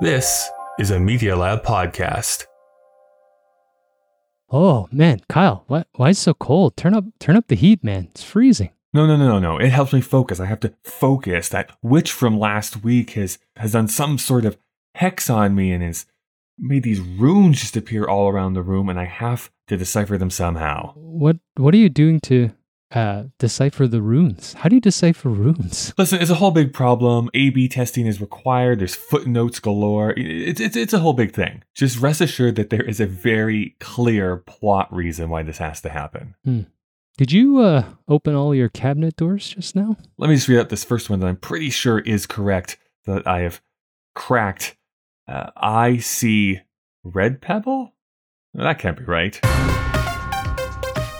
This is a Media Lab podcast. Oh man, Kyle, what? Why is it so cold? Turn up, turn up the heat, man. It's freezing. No, no, no, no, no. It helps me focus. I have to focus. That witch from last week has has done some sort of hex on me and has made these runes just appear all around the room, and I have to decipher them somehow. What What are you doing to uh, decipher the runes? How do you decipher runes? Listen, it's a whole big problem. A/B testing is required. There's footnotes galore. It's it's it's a whole big thing. Just rest assured that there is a very clear plot reason why this has to happen. Hmm. Did you uh, open all your cabinet doors just now? Let me just read out this first one that I'm pretty sure is correct. That I have cracked. Uh, I see red pebble. That can't be right.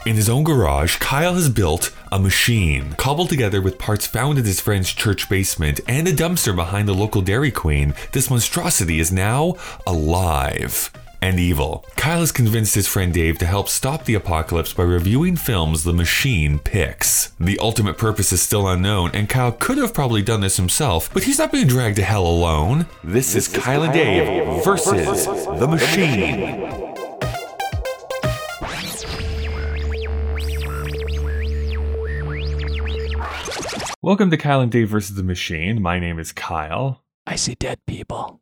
In his own garage, Kyle has built a machine, cobbled together with parts found in his friend's church basement and a dumpster behind the local Dairy Queen. This monstrosity is now alive and evil. Kyle has convinced his friend Dave to help stop the apocalypse by reviewing films the machine picks. The ultimate purpose is still unknown, and Kyle could have probably done this himself, but he's not being dragged to hell alone. This, this is, is Kyle and Dave versus, versus the machine. Welcome to Kyle and Dave versus the Machine. My name is Kyle. I see dead people.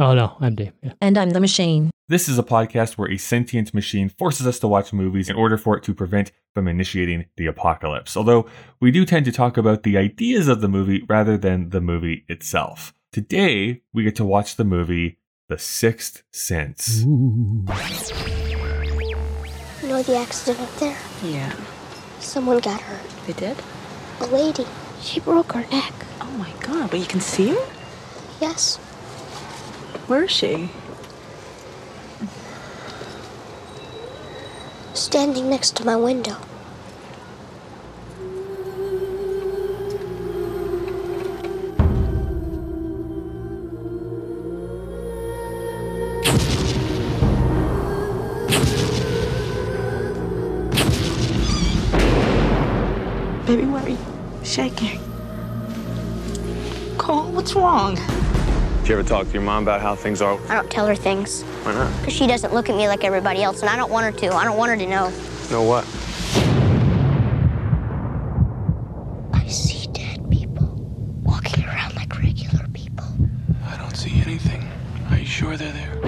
Oh no, I'm Dave. Yeah. And I'm the machine. This is a podcast where a sentient machine forces us to watch movies in order for it to prevent from initiating the apocalypse. Although we do tend to talk about the ideas of the movie rather than the movie itself. Today, we get to watch the movie The Sixth Sense. Ooh. You know the accident up there? Yeah. Someone got hurt. They did? A lady. She broke her neck. Oh my god, but you can see her? Yes. Where is she? Standing next to my window. Did you ever talk to your mom about how things are? I don't tell her things. Why not? Because she doesn't look at me like everybody else, and I don't want her to. I don't want her to know. Know what? I see dead people walking around like regular people. I don't see anything. Are you sure they're there?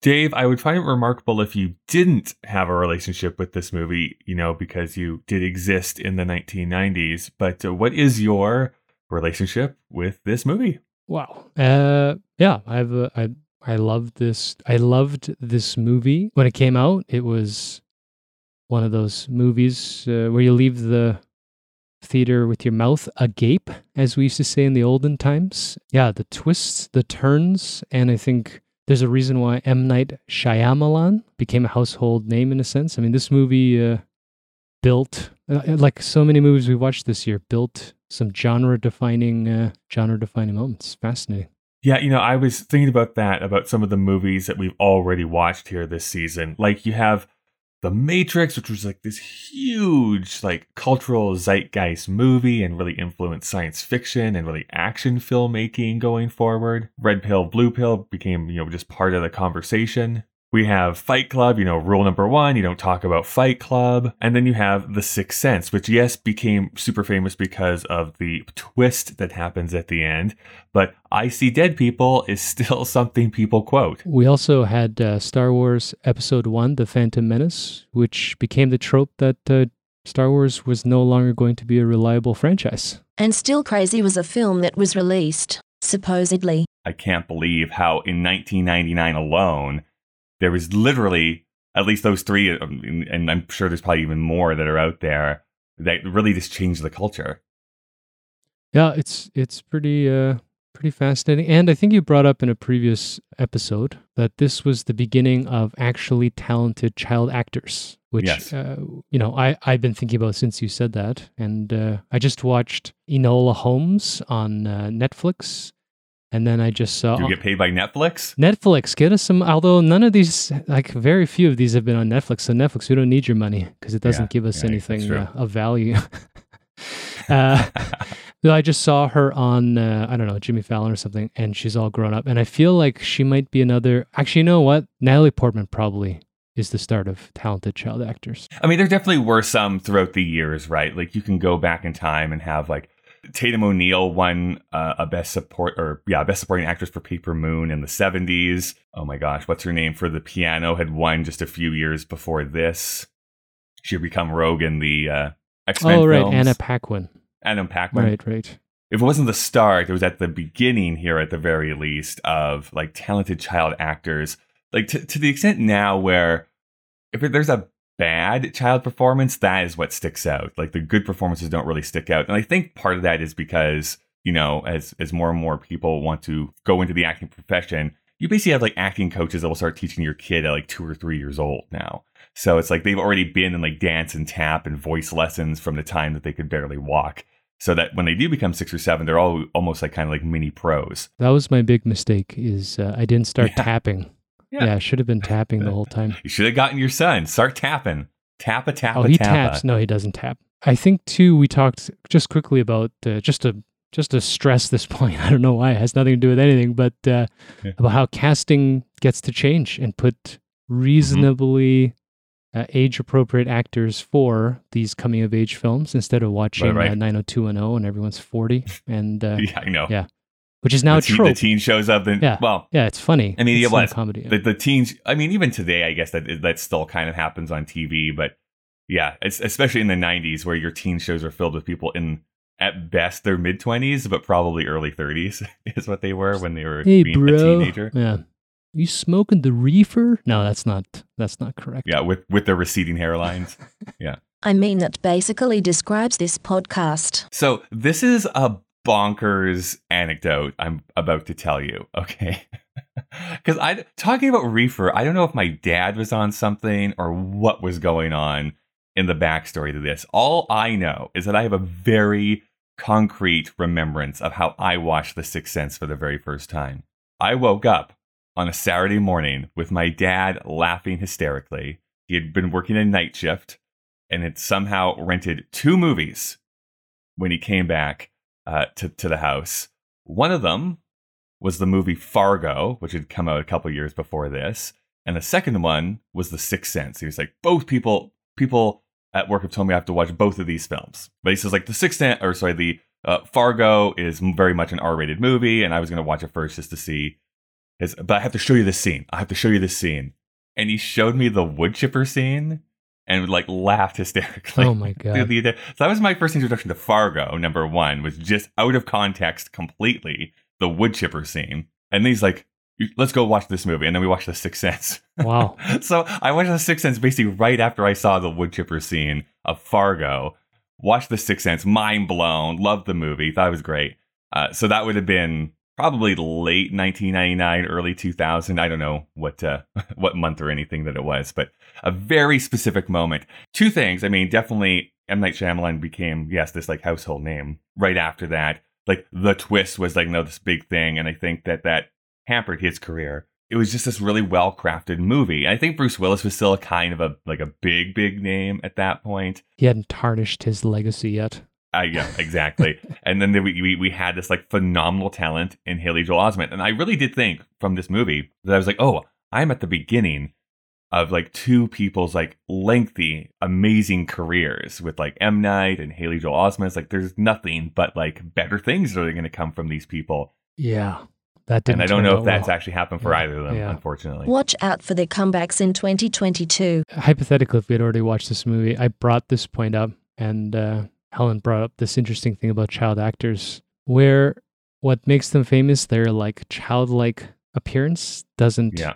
Dave, I would find it remarkable if you didn't have a relationship with this movie, you know, because you did exist in the 1990s. But uh, what is your relationship with this movie? Wow. Uh, yeah, I've uh, I I loved this. I loved this movie when it came out. It was one of those movies uh, where you leave the theater with your mouth agape, as we used to say in the olden times. Yeah, the twists, the turns, and I think there's a reason why M. Night Shyamalan became a household name in a sense. I mean, this movie uh, built, uh, like so many movies we watched this year, built some genre-defining, uh, genre-defining moments. Fascinating. Yeah, you know, I was thinking about that about some of the movies that we've already watched here this season. Like you have The Matrix, which was like this huge, like cultural zeitgeist movie and really influenced science fiction and really action filmmaking going forward. Red Pill, Blue Pill became, you know, just part of the conversation. We have Fight Club, you know, rule number one, you don't talk about Fight Club. And then you have The Sixth Sense, which, yes, became super famous because of the twist that happens at the end. But I See Dead People is still something people quote. We also had uh, Star Wars Episode 1, The Phantom Menace, which became the trope that uh, Star Wars was no longer going to be a reliable franchise. And Still Crazy was a film that was released, supposedly. I can't believe how in 1999 alone, there was literally at least those three, um, and I'm sure there's probably even more that are out there that really just changed the culture. Yeah, it's it's pretty uh pretty fascinating. And I think you brought up in a previous episode that this was the beginning of actually talented child actors, which Yes. uh, you know I I've been thinking about since you said that. And uh, I just watched Enola Holmes on uh, Netflix, and then I just saw Do you get paid by Netflix? Netflix, get us some. Although none of these, like very few of these, have been on Netflix. So Netflix, we don't need your money because it doesn't Yeah, give us yeah, anything uh, of value. uh, No, I just saw her on uh, I don't know Jimmy Fallon or something, and she's all grown up, and I feel like she might be another. Actually, you know what? Natalie Portman probably is the start of talented child actors. I mean, there definitely were some throughout the years, right? Like you can go back in time and have like Tatum O'Neal won uh, a best support or yeah, best supporting actress for Paper Moon in the 70s. Oh my gosh, what's her name for the piano had won just a few years before this. She had become Rogue in the uh, X-Men oh right, films. Anna Paquin. Anna Paquin. Right, right. If it wasn't the start, it was at the beginning here at the very least of like talented child actors. Like to, to the extent now where if there's a bad child performance, that is what sticks out. Like the good performances don't really stick out. And I think part of that is because, you know, as as more and more people want to go into the acting profession, you basically have like acting coaches that will start teaching your kid at like two or three years old now. So it's like they've already been in like dance and tap and voice lessons from the time that they could barely walk. So that when they do become six or seven, they're all almost like kind of like mini pros. That was my big mistake. Is uh, I didn't start Yeah. tapping. Yeah. Yeah. I should have been tapping the whole time. You should have gotten your son. Start tapping. Tap a tap. Oh, he tappa. taps. No, he doesn't tap. I think too. We talked just quickly about uh, just to just to stress this point. I don't know why it has nothing to do with anything, but uh, Yeah. about how casting gets to change and put reasonably uh, age appropriate actors for these coming of age films instead of watching right. Uh, 90210 and everyone's 40 and uh, Yeah, I know. Yeah. Which is now the, teen, trope. the teen shows up. And, Yeah. Well, yeah, it's funny. I mean, it's it was. a comedy. the, the teens i mean even today i guess that that still kind of happens on tv but yeah it's, especially in the 90s where your teen shows are filled with people in at best their mid-20s but probably early 30s is what they were when they were hey, being bro. a teenager Yeah. You smoking the reefer? No, that's not. That's not correct. yeah with with their receding hairlines yeah. I mean, that basically describes this podcast. so this is a bonkers anecdote i'm about to tell you okay? Because i talking about reefer i don't know if my dad was on something or what was going on in the backstory to this. All i know is that i have a very concrete remembrance of how i watched the sixth sense for the very first time. I woke up on a saturday morning with my dad laughing hysterically. He had been working a night shift and had somehow rented two movies when he came back uh, to to the house. One of them was the movie Fargo, which had come out a couple years before this, and the second one was The Sixth Sense. He was like, both people people at work have told me I have to watch both of these films, but he says like The Sixth Sense, or sorry, the uh, Fargo is very much an R-rated movie, and I was going to watch it first just to see his. But I have to show you this scene. I have to show you this scene, and he showed me the wood chipper scene. And like laughed hysterically. Oh my god. So that was my first introduction to Fargo. Number one was just out of context completely the wood chipper scene, and then he's like, "Let's go watch this movie," and then we watched The Sixth Sense. Wow. so I watched The Sixth Sense basically right after I saw the wood chipper scene of Fargo. Watched The Sixth Sense, mind blown, loved the movie, thought it was great. Uh, so that would have been probably late 1999, early 2000. I don't know what uh, what month or anything that it was, but a very specific moment. Two things. I mean, definitely M Night Shyamalan became yes this like household name right after that. Like the twist was like no this big thing, and I think that that hampered his career. It was just this really well crafted movie. I think Bruce Willis was still kind of a like a big big name at that point. He hadn't tarnished his legacy yet. Uh, yeah, exactly. and then there, we, we we had this like phenomenal talent in Haley Joel Osment, and I really did think from this movie that I was like, oh, I'm at the beginning of like two people's like lengthy, amazing careers with like M Night and Haley Joel Osment. It's like there's nothing but like better things that are going to come from these people, Yeah. That didn't and I don't know if that's well. actually happened for Yeah. either of them, Yeah. unfortunately. Watch out for their comebacks in 2022. hypothetically, if we had already watched this movie, I brought this point up, and uh, Helen brought up this interesting thing about child actors, where what makes them famous, their like childlike appearance doesn't, Yeah,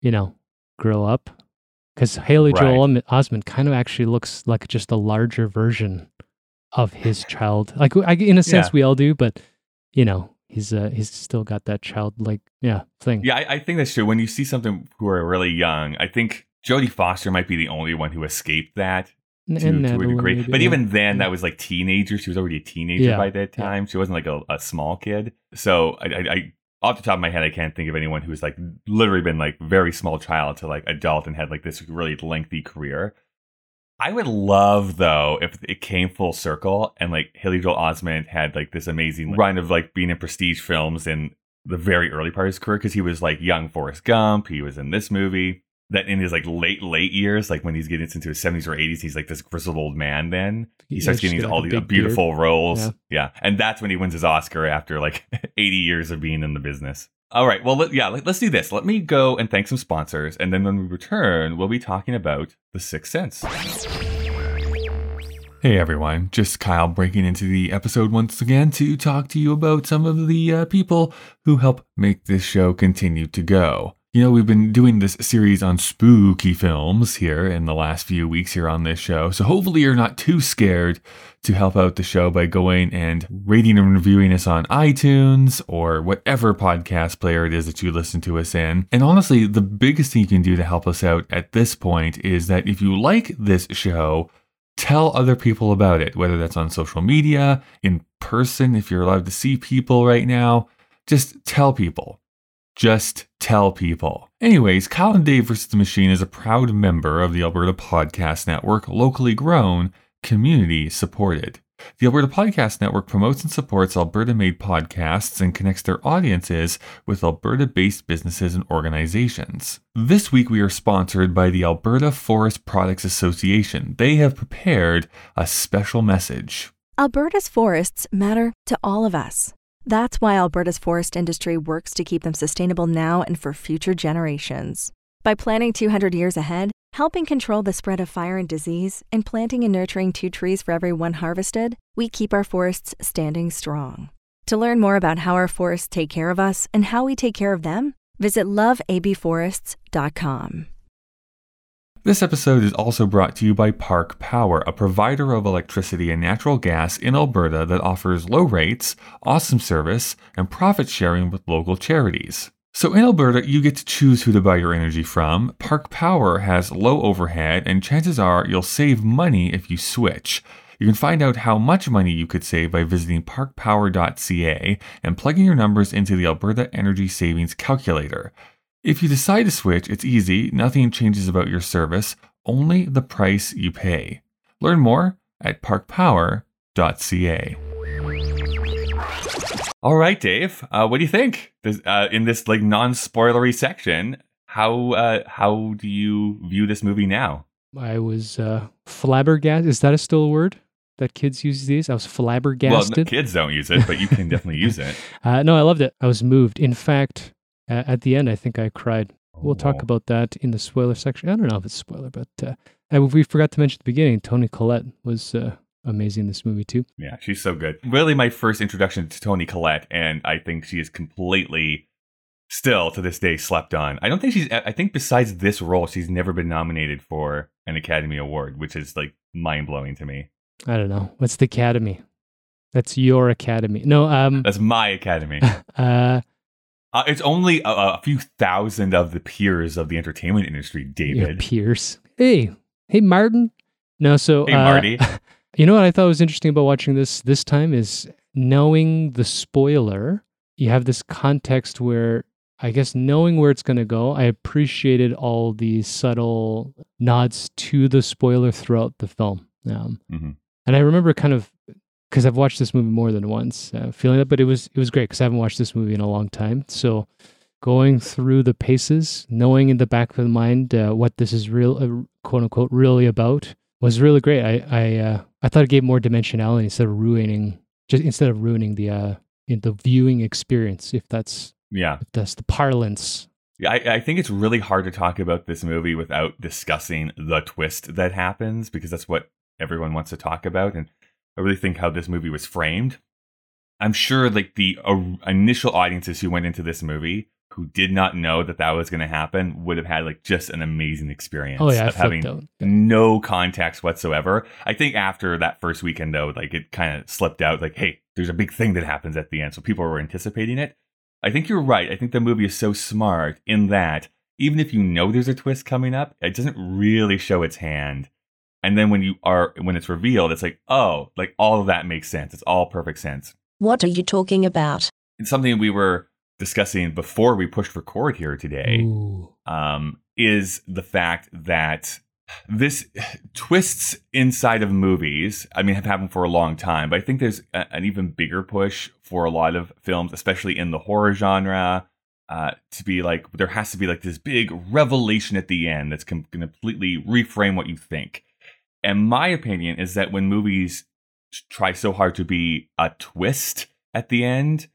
you know, grow up. Because Haley Right. Joel Osment- kind of actually looks like just a larger version of his child. Like I, in a sense, Yeah. we all do, but you know, he's uh, he's still got that childlike yeah thing. yeah, I, I think that's true. When you see something who are really young, I think Jodie Foster might be the only one who escaped that. To, and to a degree. maybe, but yeah. even then, that was like teenager. She was already a teenager Yeah, by that time. She wasn't like a, a small kid. So I, I, I, off the top of my head, I can't think of anyone who's like literally been like very small child to like adult and had like this really lengthy career. I would love though if it came full circle and like Haley Joel Osment had like this amazing run of like being in prestige films in the very early part of his career because he was like young Forrest Gump. He was in this movie. That in his like late late years, like when he's getting into his seventies or eighties, he's like this grizzled old man. Then he starts just getting get, all like, a these big beautiful roles. Yeah. Yeah. and that's when he wins his Oscar after like eighty years of being in the business. All right, well, let, yeah, let, let's do this. Let me go and thank some sponsors, and then when we return, we'll be talking about The Sixth Sense. Hey everyone, just Kyle breaking into the episode once again to talk to you about some of the uh, people who help make this show continue to go. You know, we've been doing this series on spooky films here in the last few weeks here on this show, so hopefully you're not too scared to help out the show by going and rating and reviewing us on iTunes or whatever podcast player it is that you listen to us in. And honestly, the biggest thing you can do to help us out at this point is that if you like this show, tell other people about it, whether that's on social media, in person, if you're allowed to see people right now. Just tell people. Just tell people. Anyways, Kyle and Dave vs. the Machine is a proud member of the Alberta Podcast Network, locally grown, community supported. The Alberta Podcast Network promotes and supports Alberta made podcasts and connects their audiences with Alberta based businesses and organizations. This week, we are sponsored by the Alberta Forest Products Association. They have prepared a special message. Alberta's forests matter to all of us. That's why Alberta's forest industry works to keep them sustainable now and for future generations. By planning 200 years ahead, helping control the spread of fire and disease, and planting and nurturing two trees for every one harvested, we keep our forests standing strong. To learn more about how our forests take care of us and how we take care of them, visit loveabforests.com. This episode is also brought to you by Park Power, a provider of electricity and natural gas in Alberta that offers low rates, awesome service, and profit sharing with local charities. So in Alberta, you get to choose who to buy your energy from. Park Power has low overhead, and chances are you'll save money if you switch. You can find out how much money you could save by visiting parkpower.ca and plugging your numbers into the Alberta Energy Savings Calculator. If you decide to switch, it's easy, nothing changes about your service, only the price you pay. Learn more at parkpower.ca. All right, Dave. Uh, what do you think? Uh, in this like non-spoilery section, how uh, how do you view this movie now? I was uh, flabbergasted. Is that a still a word that kids use these? I was flabbergasted. Well, kids don't use it, but you can definitely use it. Uh, no, I loved it. I was moved. In fact, uh, at the end, I think I cried. We'll talk Oh. about that in the spoiler section. I don't know if it's spoiler, but uh, we forgot to mention at the beginning. Toni Collette was uh, amazing in this movie too. Yeah, she's so good. Really, my first introduction to Toni Collette, and I think she is completely, still to this day, slept on. I don't think she's. I think besides this role, she's never been nominated for an Academy Award, which is like mind blowing to me. I don't know. What's the Academy? That's your Academy. No, um, That's my Academy. uh, Uh, it's only a, a few thousand of the peers of the entertainment industry, your David. peers. Hey, hey, Martin. No, so Hey, uh, Marty. You know what I thought was interesting about watching this this time is knowing the spoiler. You have this context where I guess knowing where it's going to go, I appreciated all the subtle nods to the spoiler throughout the film. Um, Mhm. And I remember kind of because I've watched this movie more than once, uh, feeling that, but it was it was great because I haven't watched this movie in a long time. So going through the paces, knowing in the back of the mind uh, what this is real, uh, quote unquote, really about, was really great. I I uh, I thought it gave more dimensionality instead of ruining just instead of ruining the uh in the viewing experience. If that's Yeah. if that's the parlance. Yeah, I, I think it's really hard to talk about this movie without discussing the twist that happens because that's what everyone wants to talk about. And I really think how this movie was framed. I'm sure, like the uh, initial audiences who went into this movie who did not know that that was going to happen would have had like just an amazing experience Oh yeah, of having out. no context whatsoever. I think after that first weekend though, like it kind of slipped out like, hey, there's a big thing that happens at the end. So people were anticipating it. I think you're right. I think the movie is so smart in that even if you know there's a twist coming up, it doesn't really show its hand. And then when you are when it's revealed, it's like, oh, like all of that makes sense. It's all perfect sense. What are you talking about? It's something we were discussing before we pushed record here today um, is the fact that this twists inside of movies i mean have happened for a long time but i think there's a, an even bigger push for a lot of films especially in the horror genre uh, to be like there has to be like this big revelation at the end that's com- completely reframe what you think and my opinion is that when movies try so hard to be a twist at the end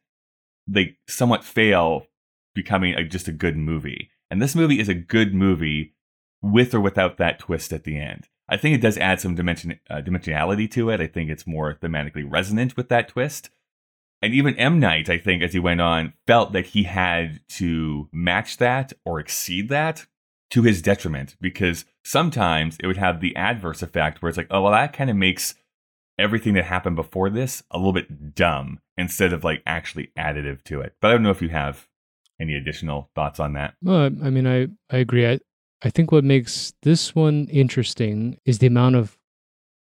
they somewhat fail becoming a, just a good movie and this movie is a good movie with or without that twist at the end. I think it does add some dimension uh, dimensionality to it. I think it's more thematically resonant with that twist. And even M Night, I think, as he went on, felt that he had to match that or exceed that to his detriment because sometimes it would have the adverse effect where it's like, oh, well, that kind of makes everything that happened before this a little bit dumb instead of like actually additive to it. But I don't know if you have any additional thoughts on that. Well, I mean, I, I agree. I, I think what makes this one interesting is the amount of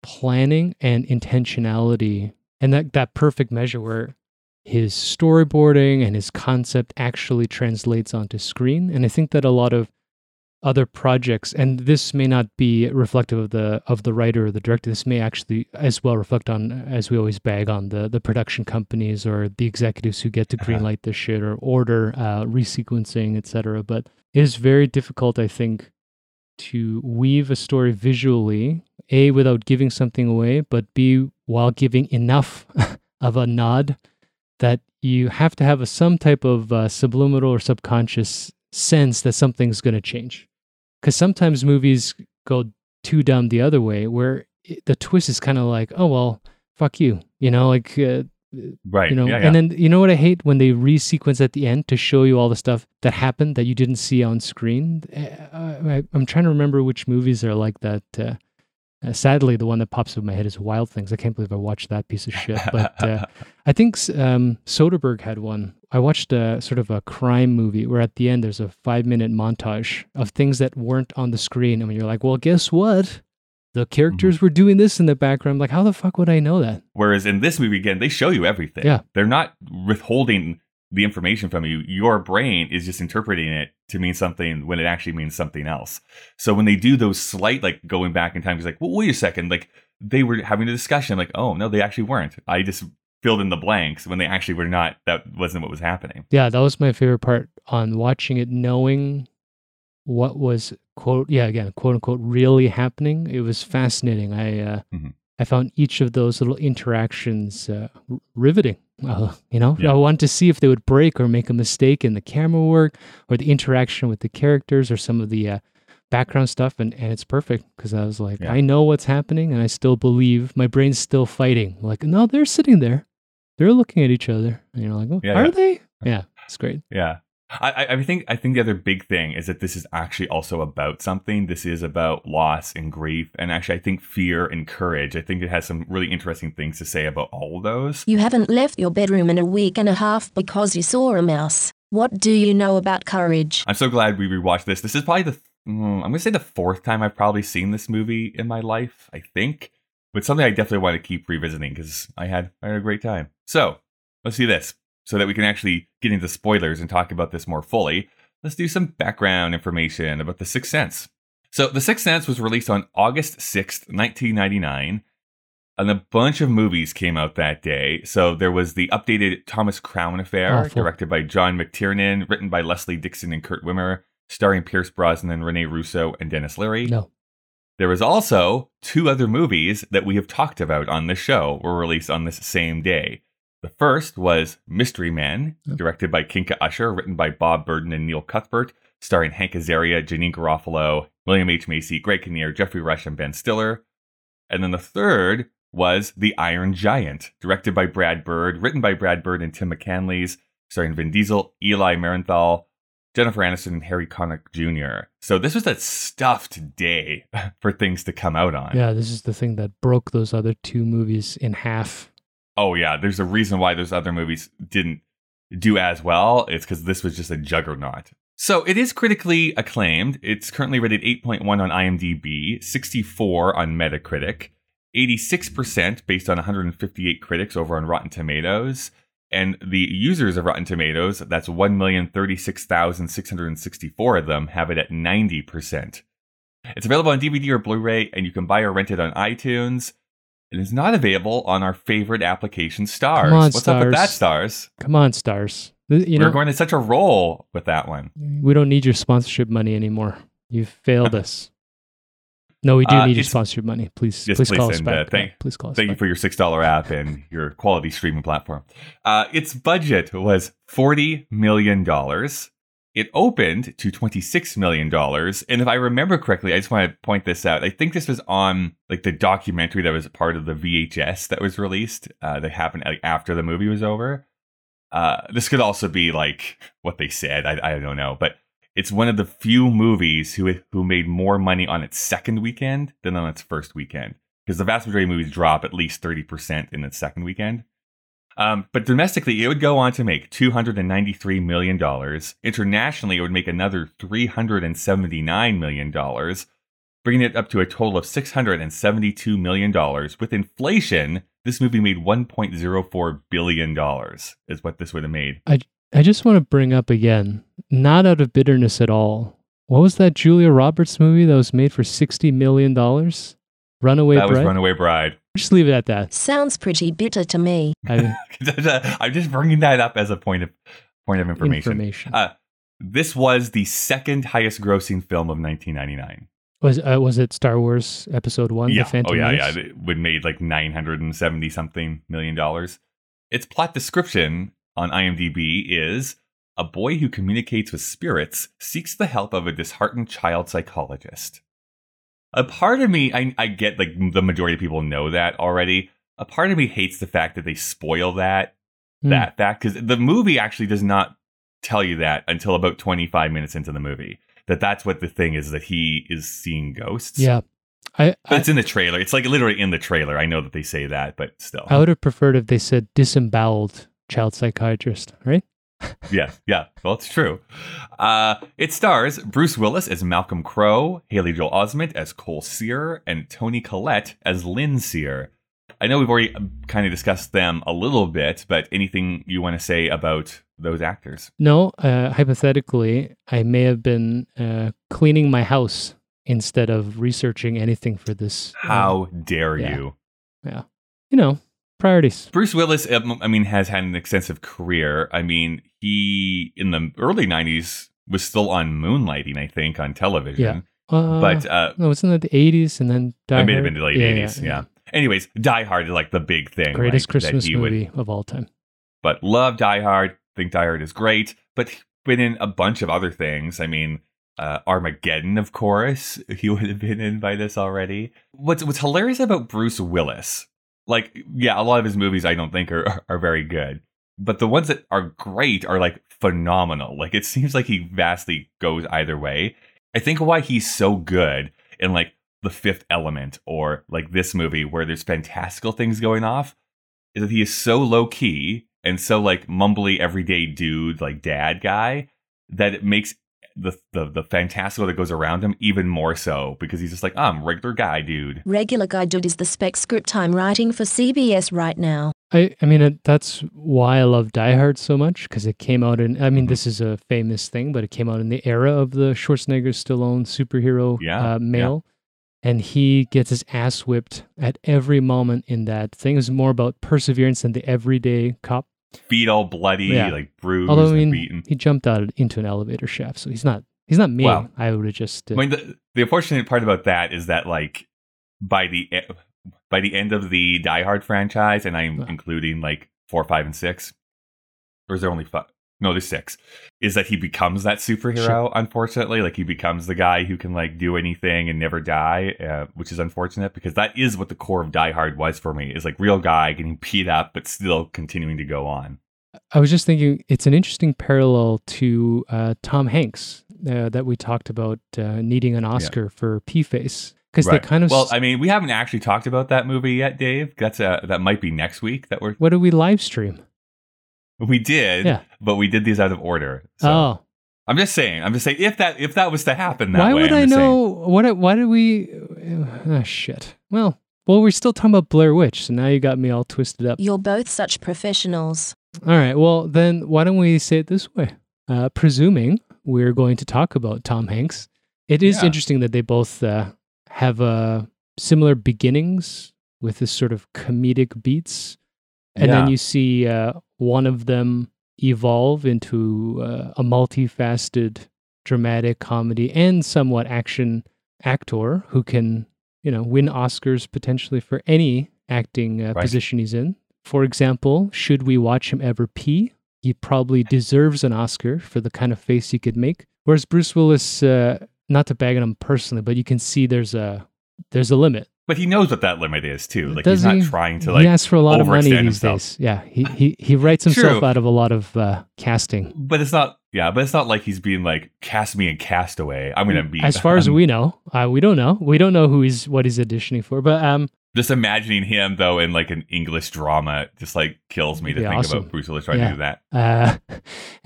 planning and intentionality and that, that perfect measure where his storyboarding and his concept actually translates onto screen. And I think that a lot of other projects and this may not be reflective of the of the writer or the director. This may actually as well reflect on as we always bag on the the production companies or the executives who get to Uh-huh. greenlight this shit or order uh resequencing etc but it is very difficult i think to weave a story visually a without giving something away but b while giving enough of a nod that you have to have a, some type of uh, subliminal or subconscious sense that something's going to change because sometimes movies go too dumb the other way where it, the twist is kind of like oh well fuck you you know like uh, Right. you know yeah, yeah. and then you know what i hate when they resequence at the end to show you all the stuff that happened that you didn't see on screen Uh, I, i'm trying to remember which movies are like that uh, uh, sadly the one that pops up in my head is wild things i can't believe i watched that piece of shit but uh, i think um, soderbergh had one i watched a sort of a crime movie where at the end there's a five minute montage of things that weren't on the screen and you're like well guess what the characters Mm-hmm. were doing this in the background like how the fuck would i know that Whereas in this movie, again, they show you everything. Yeah. They're not withholding the information from you. Your brain is just interpreting it to mean something when it actually means something else. So when they do those slight, like going back in time, he's like, well, wait a second. Like they were having a discussion. like, oh, no, they actually weren't. I just filled in the blanks when they actually were not. That wasn't what was happening. Yeah, that was my favorite part on watching it, knowing what was quote yeah again quote unquote really happening. It was fascinating. I uh, Mhm. I found each of those little interactions uh, riveting. Uh, you know, Yeah. I wanted to see if they would break or make a mistake in the camera work or the interaction with the characters or some of the uh, background stuff, and and it's perfect because I was like, Yeah. I know what's happening, and I still believe my brain's still fighting. Like, no, they're sitting there, they're looking at each other, and you're like, oh, Yeah, are yeah. they? Yeah, it's great. Yeah. I, I- I think I think the other big thing is that this is actually also about something. This is about loss and grief, and actually, I think fear and courage. I think it has some really interesting things to say about all of those. You haven't left your bedroom in a week and a half because you saw a mouse. What do you know about courage? I'm so glad we rewatched this. This is probably the mm, I'm gonna say the fourth time I've probably seen this movie in my life. I think, but something I definitely want to keep revisiting because I had I had a great time. So let's do this so that we can actually get into spoilers and talk about this more fully. Let's do some background information about The Sixth Sense. So, The Sixth Sense was released on August 6th, 1999, and a bunch of movies came out that day. So, there was the updated Thomas Crown Affair, Awful. directed by John McTiernan, written by Leslie Dixon and Kurt Wimmer, starring Pierce Brosnan, Rene Russo, and Denis Leary. No. There was also two other movies that we have talked about on this show were released on this same day. The first was Mystery Men, directed by Kinka Usher, written by Bob Burden and Neil Cuthbert, starring Hank Azaria, Janeane Garofalo, William H. Macy, Greg Kinnear, Geoffrey Rush, and Ben Stiller. And then the third was The Iron Giant, directed by Brad Bird, written by Brad Bird and Tim McCanlies, starring Vin Diesel, Eli Marienthal, Jennifer Aniston, and Harry Connick Jr. So this was a stuffed day for things to come out on. Yeah, this is the thing that broke those other two movies in half. Oh yeah, there's a reason why those other movies didn't do as well. It's because this was just a juggernaut. So it is critically acclaimed. It's currently rated 8.1 on IMDb, 64 on Metacritic, 86% based on 158 critics over on Rotten Tomatoes. And the users of Rotten Tomatoes, that's 1,036,664 of them, have it at 90%. It's available on DVD or Blu-ray, and you can buy or rent it on iTunes. And It is not available on our favorite application, Starz. Come on, What's up with that, Starz. Starz? Come on, starz. You We're going to such a roll with that one. we don't need your sponsorship money anymore. You've failed us. No, we do Uh, need your sponsorship money. Please, Yes, please, please, call us and, uh, back. thank- please call us Thank you for your six dollar app and your quality streaming platform. Uh, its budget was forty million dollars. It opened to twenty six million dollars, and if I remember correctly, I just want to point this out. I think this was on like the documentary that was part of the VHS that was released. Uh, that happened like, after the movie was over. Uh, this could also be like what they said. I, I don't know, but it's one of the few movies who who made more money on its second weekend than on its first weekend because the vast majority of movies drop at least 30% in its second weekend. Um, but domestically, it would go on to make $293 million. Internationally, it would make another $379 million, bringing it up to a total of $672 million. With inflation, this movie made $1.04 billion, is what this would have made. I just want to bring up again, not out of bitterness at all. What was that Julia Roberts movie that was made for sixty million dollars? Runaway that was Bride. Runaway Bride. Just leave it at that. Sounds pretty bitter to me. I, I'm just bringing that up as a point of point of information. information. Uh, this was the second highest grossing film of 1999. was uh, was it Star Wars Episode One? yeah. The Phantom oh yeah, Menace? yeah. It would made like 970 something million dollars. Its plot description on IMDb is a boy who communicates with spirits seeks the help of a disheartened child psychologist. A part of me, I, I get like the majority of people know that already. A part of me hates the fact that they spoil that Hmm. that fact because the movie actually does not tell you that until about 25 minutes into the movie that that's what the thing is that he is seeing ghosts Yeah, I I, it's in the trailer it's like literally in the trailer i know that they say that but still I would have preferred if they said disemboweled child psychiatrist, right? yeah yeah well it's true uh it stars bruce willis as malcolm crowe haley joel osment as cole sear and toni collette as lynn sear i know we've already kind of discussed them a little bit but anything you want to say about those actors No, uh, hypothetically, I may have been uh, cleaning my house instead of researching anything for this. uh, how dare yeah. you Yeah. you know, priorities. Bruce Willis, um, I mean, has had an extensive career. I mean, he in the early '90s was still on Moonlighting, I think, on television. Yeah. Uh, But uh, no, wasn't it the eighties and then Die it may have been the late '80s. Yeah, Anyways, Die Hard is like the big thing. Greatest like, that Christmas he would- movie of all time. but love Die Hard. Think Die Hard is great, but been in a bunch of other things. I mean, uh, Armageddon, of course. He would have been in by this already. What's What's hilarious about Bruce Willis? Like, yeah, a lot of his movies I don't think are are very good, but the ones that are great are like phenomenal. Like, it seems like he vastly goes either way. I think why he's so good in like the Fifth Element or like this movie where there's fantastical things going off is that he is so low key and so like mumbly everyday dude like dad guy that it makes the the the fantastical that goes around him even more so because he's just like oh, I'm regular guy dude. Regular Guy Dude is the spec script I'm writing for CBS right now. I, I mean, it, that's why I love Die Hard so much because it came out in. I mean, Mhm. this is a famous thing, but it came out in the era of the Schwarzenegger Stallone superhero Yeah, uh, male, and he gets his ass whipped at every moment in that thing. It's more about perseverance than the everyday cop. Feet all bloody, Yeah. like bruised Although I and mean, beaten. he jumped out into an elevator shaft, so he's not he's not me. Well, I would have just. Uh, I mean, the, the unfortunate part about that is that like by the by the end of the Die Hard franchise, and I'm Yeah. including like four, five, and six, or is there only five? No, there's six. Is that he becomes that superhero? Sure. Unfortunately, like he becomes the guy who can like do anything and never die, uh, which is unfortunate because that is what the core of Die Hard was for me. Is like real guy getting beat up but still continuing to go on. I was just thinking it's an interesting parallel to uh, Tom Hanks uh, that we talked about uh, needing an Oscar for P Face because Right. they kind of. well, i mean, we haven't actually talked about that movie yet, Dave. That's uh that might be next week that we're what do we live stream? We did, Yeah. but we did these out of order. So oh, I'm just saying. I'm just saying if that if that was to happen that why way, would I'm I just saying. know? What? Why did we? Oh shit. Well, well, we're still talking about Blair Witch, so now you got me all twisted up. You're both such professionals. All right. Well, then why don't we say it this way? Uh, presuming we're going to talk about Tom Hanks it is Yeah. interesting that they both uh, have uh, similar beginnings with this sort of comedic beats, and then you see uh, one of them evolve into uh, a multifaceted dramatic comedy and somewhat action actor who can, you know, win Oscars potentially for any acting uh, Right. position he's in. For example, should we watch him ever pee? He probably deserves an Oscar for the kind of face he could make. Whereas Bruce Willis, uh, not to bag on him personally, but you can see there's a there's a limit. But he knows what that limit is too. Like Does he's not he? trying to like. he asks for a lot of money these himself. days. Yeah, he he he writes himself True. out of a lot of uh, casting. But it's not. Yeah, but it's not like he's being like cast me in Castaway. I'm gonna be As far as we know, uh, we don't know. We don't know who he's what he's auditioning for. But um, just imagining him though in like an English drama just like kills me to think awesome. about Bruce Willis trying Yeah. to do that. Uh,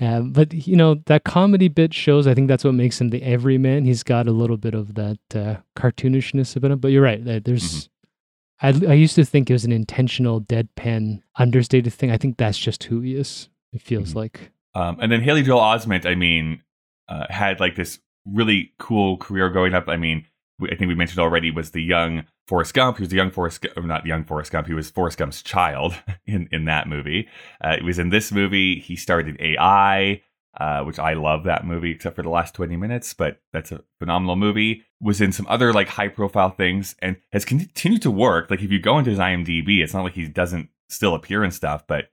uh, but you know that comedy bit shows. I think that's what makes him the everyman. He's got a little bit of that uh, cartoonishness about him. But you're right. There's. I, I used to think it was an intentional deadpan, understated thing. I think that's just who he is. It feels Mhm. like. Um, and then Haley Joel Osment, I mean, uh, had like this really cool career going up. I mean, I think we mentioned already was the young Forrest Gump. He was the young Forrest, or not young Forrest Gump. He was Forrest Gump's child in in that movie. Uh, he was in this movie. He starred in AI, uh, which I love that movie, except for the last twenty minutes. But that's a phenomenal movie. Was in some other like high profile things and has continued to work. Like if you go into his IMDb, it's not like he doesn't still appear in stuff, but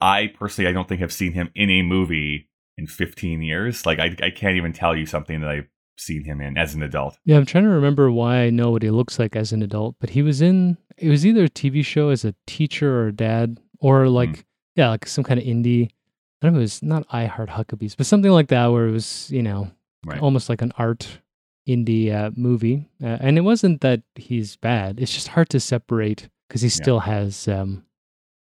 I personally, I don't think I've seen him in a movie in 15 years. Like, I, I can't even tell you something that I've seen him in as an adult. Yeah, I'm trying to remember why I know what he looks like as an adult, but he was in it was either a TV show as a teacher or a dad, or like yeah, like some kind of indie. I don't know, it was not I Heart Huckabees, but something like that where it was, you know, Right. almost like an art indie uh, movie. Uh, and it wasn't that he's bad. It's just hard to separate because he still has um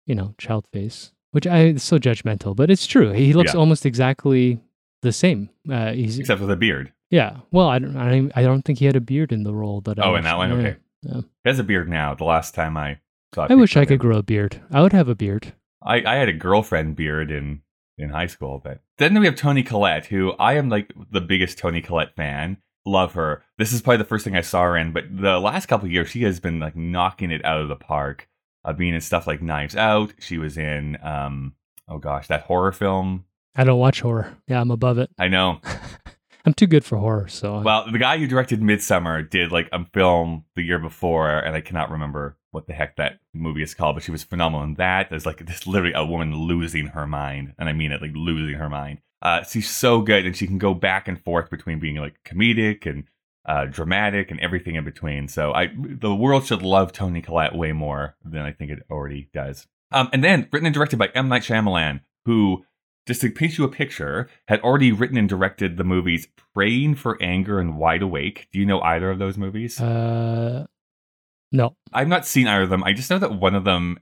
you know, child face, which I it's so judgmental, but it's true. He looks Yeah. almost exactly the same. Uh, he's Except with a beard. yeah. Well, I don't. I don't, I don't think he had a beard in the role that. I Oh, in that one? Okay. Yeah. He has a beard now. The last time I saw I wish I could him. grow a beard. I would have a beard. I, I had a girlfriend beard in, in high school. But then we have Toni Collette, who I am like the biggest Toni Collette fan. Love her. This is probably the first thing I saw her in, but the last couple of years, she has been like knocking it out of the park. Uh, being in stuff like Knives Out. She was in, um, oh gosh, that horror film. I don't watch horror. Yeah, I'm above it. I know. I'm too good for horror. So Well, the guy who directed Midsommar did like a film the year before, and I cannot remember what the heck that movie is called, but she was phenomenal in that. There's like this literally a woman losing her mind, and I mean it, like losing her mind. Uh, she's so good, and she can go back and forth between being like comedic and uh, dramatic and everything in between. So I, the world should love Toni Collette way more than I think it already does. Um, and then written and directed by M Night Shyamalan, who just to paint you a picture, had already written and directed the movies Praying for Anger and Wide Awake. Do you know either of those movies? uh, no. I've not seen either of them. I just know that one of them,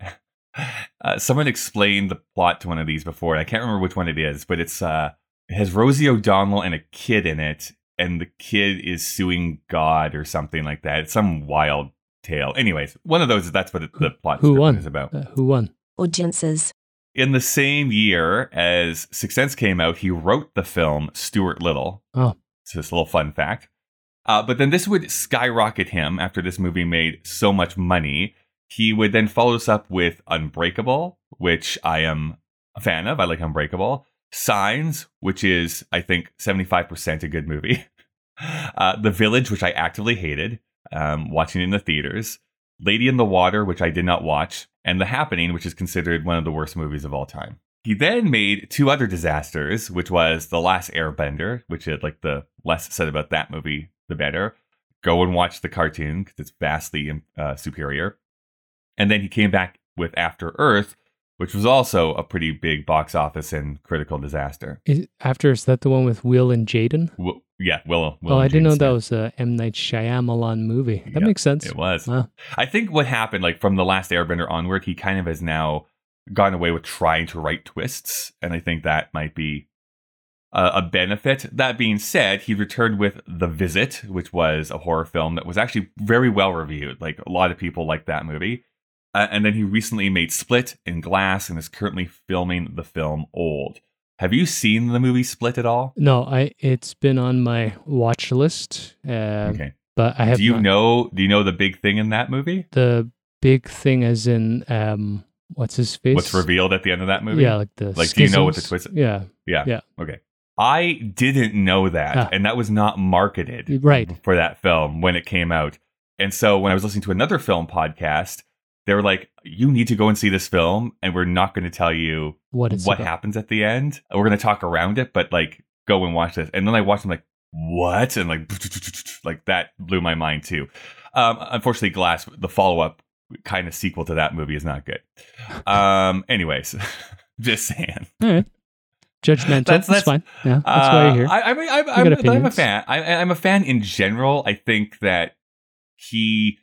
uh, someone explained the plot to one of these before. and I can't remember which one it is, but it's uh, it has Rosie O'Donnell and a kid in it, and the kid is suing God or something like that. It's some wild tale. Anyways, one of those. That's what it, the plot Who won? is about. Uh, who won? Audiences. In the same year as Sixth Sense came out, he wrote the film Stuart Little. Oh. It's just a little fun fact. Uh, but then this would skyrocket him after this movie made so much money. He would then follow this up with Unbreakable, which I am a fan of. I like Unbreakable. Signs, which is, I think, 75% a good movie. Uh, the Village, which I actively hated, um, watching in the theaters. Lady in the Water, which I did not watch. And The Happening, which is considered one of the worst movies of all time. He then made two other disasters, which was The Last Airbender, which had like the less said about that movie, the better. Go and watch the cartoon because it's vastly uh, superior. And then he came back with After Earth, which was also a pretty big box office and critical disaster. Is, after is that the one with Will and Jaden? Will, yeah, Will. Will oh, I didn't know Jaden that was a M Night Shyamalan movie. That Yeah, makes sense. It was. Wow. I think what happened, like from the last Airbender onward, he kind of has now gone away with trying to write twists, and I think that might be a, a benefit. That being said, he returned with The Visit, which was a horror film that was actually very well reviewed. Like a lot of people liked that movie. Uh, and then he recently made Split and Glass, and is currently filming the film Old. Have you seen the movie Split at all? No, I it's been on my watch list. Uh, okay. but I have Do you not- know? Do you know the big thing in that movie? the big thing as in um what's his face? What's revealed at the end of that movie? Yeah, like the Like, do you know what the schisms. twist- Yeah, Yeah. Yeah. Okay. I didn't know that, Ah. and that was not marketed right. for that film when it came out. And so when I was listening to another film podcast, they were like, "You need to go and see this film, and we're not going to tell you What what about. happens at the end. We're going to talk around it, but like, go and watch this." And then I watched them like, "What?" And like, like that blew my mind too. Um, unfortunately, Glass, the follow up kind of sequel to that movie, is not good. Um, anyways, just saying. All right. Judgmental. That's- That's, that's- fine. Yeah, that's why you're here. Uh, I, I mean, I'm, I'm, I'm a fan. I, I'm a fan in general. I think that he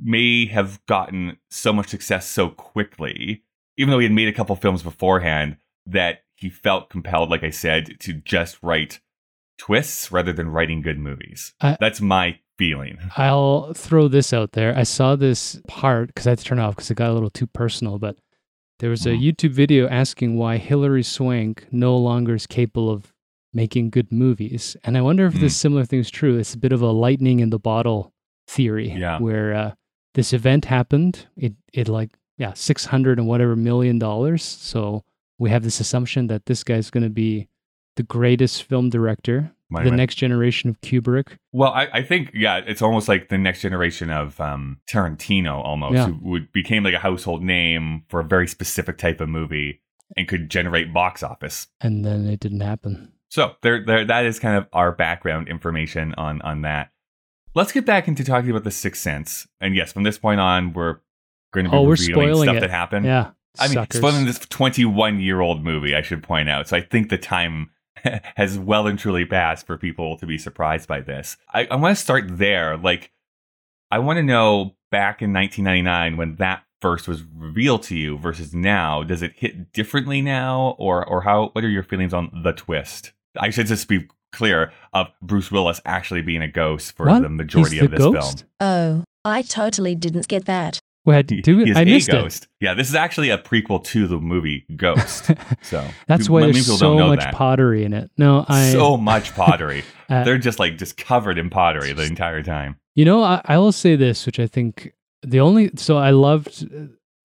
may have gotten so much success so quickly, even though he had made a couple films beforehand, that he felt compelled, like I said, to just write twists rather than writing good movies. I- That's my feeling. I'll throw this out there. I saw this part because I had to turn it off because it got a little too personal, but there was a Mhm. YouTube video asking why Hilary Swank no longer is capable of making good movies. And I wonder if this similar thing is true. It's a bit of a lightning in the bottle theory Yeah. where uh, this event happened. It, it like, yeah, 600 and whatever million dollars. So we have this assumption that this guy's going to be the greatest film director, Might the next generation of Kubrick. Well, I, I think yeah, it's almost like the next generation of um, Tarantino, almost Yeah. who would became like a household name for a very specific type of movie and could generate box office. And then it didn't happen. So there, there, that is kind of our background information on on that. Let's get back into talking about the Sixth Sense. And yes, from this point on, we're going to be Oh, we're revealing spoiling stuff it. that happened. Yeah. I mean, suckers. spoiling this 21 year old movie, I should point out. So I think the time has well and truly passed for people to be surprised by this. I, I want to start there. Like, I want to know back in 1999 when that first was revealed to you versus now. Does it hit differently now, or or how? What are your feelings on the twist? I should just be clear of Bruce Willis actually being a ghost for What? the majority He's of the this ghost? film. Oh, I totally didn't get that. Well, He- do he it. is I a missed it. ghost. Yeah, this is actually a prequel to the movie Ghost. So That's why many there's so much that. pottery in it. No, I. so much pottery. uh, They're just like just covered in pottery the entire time. you know, I, I will say this, which I think the only. So I loved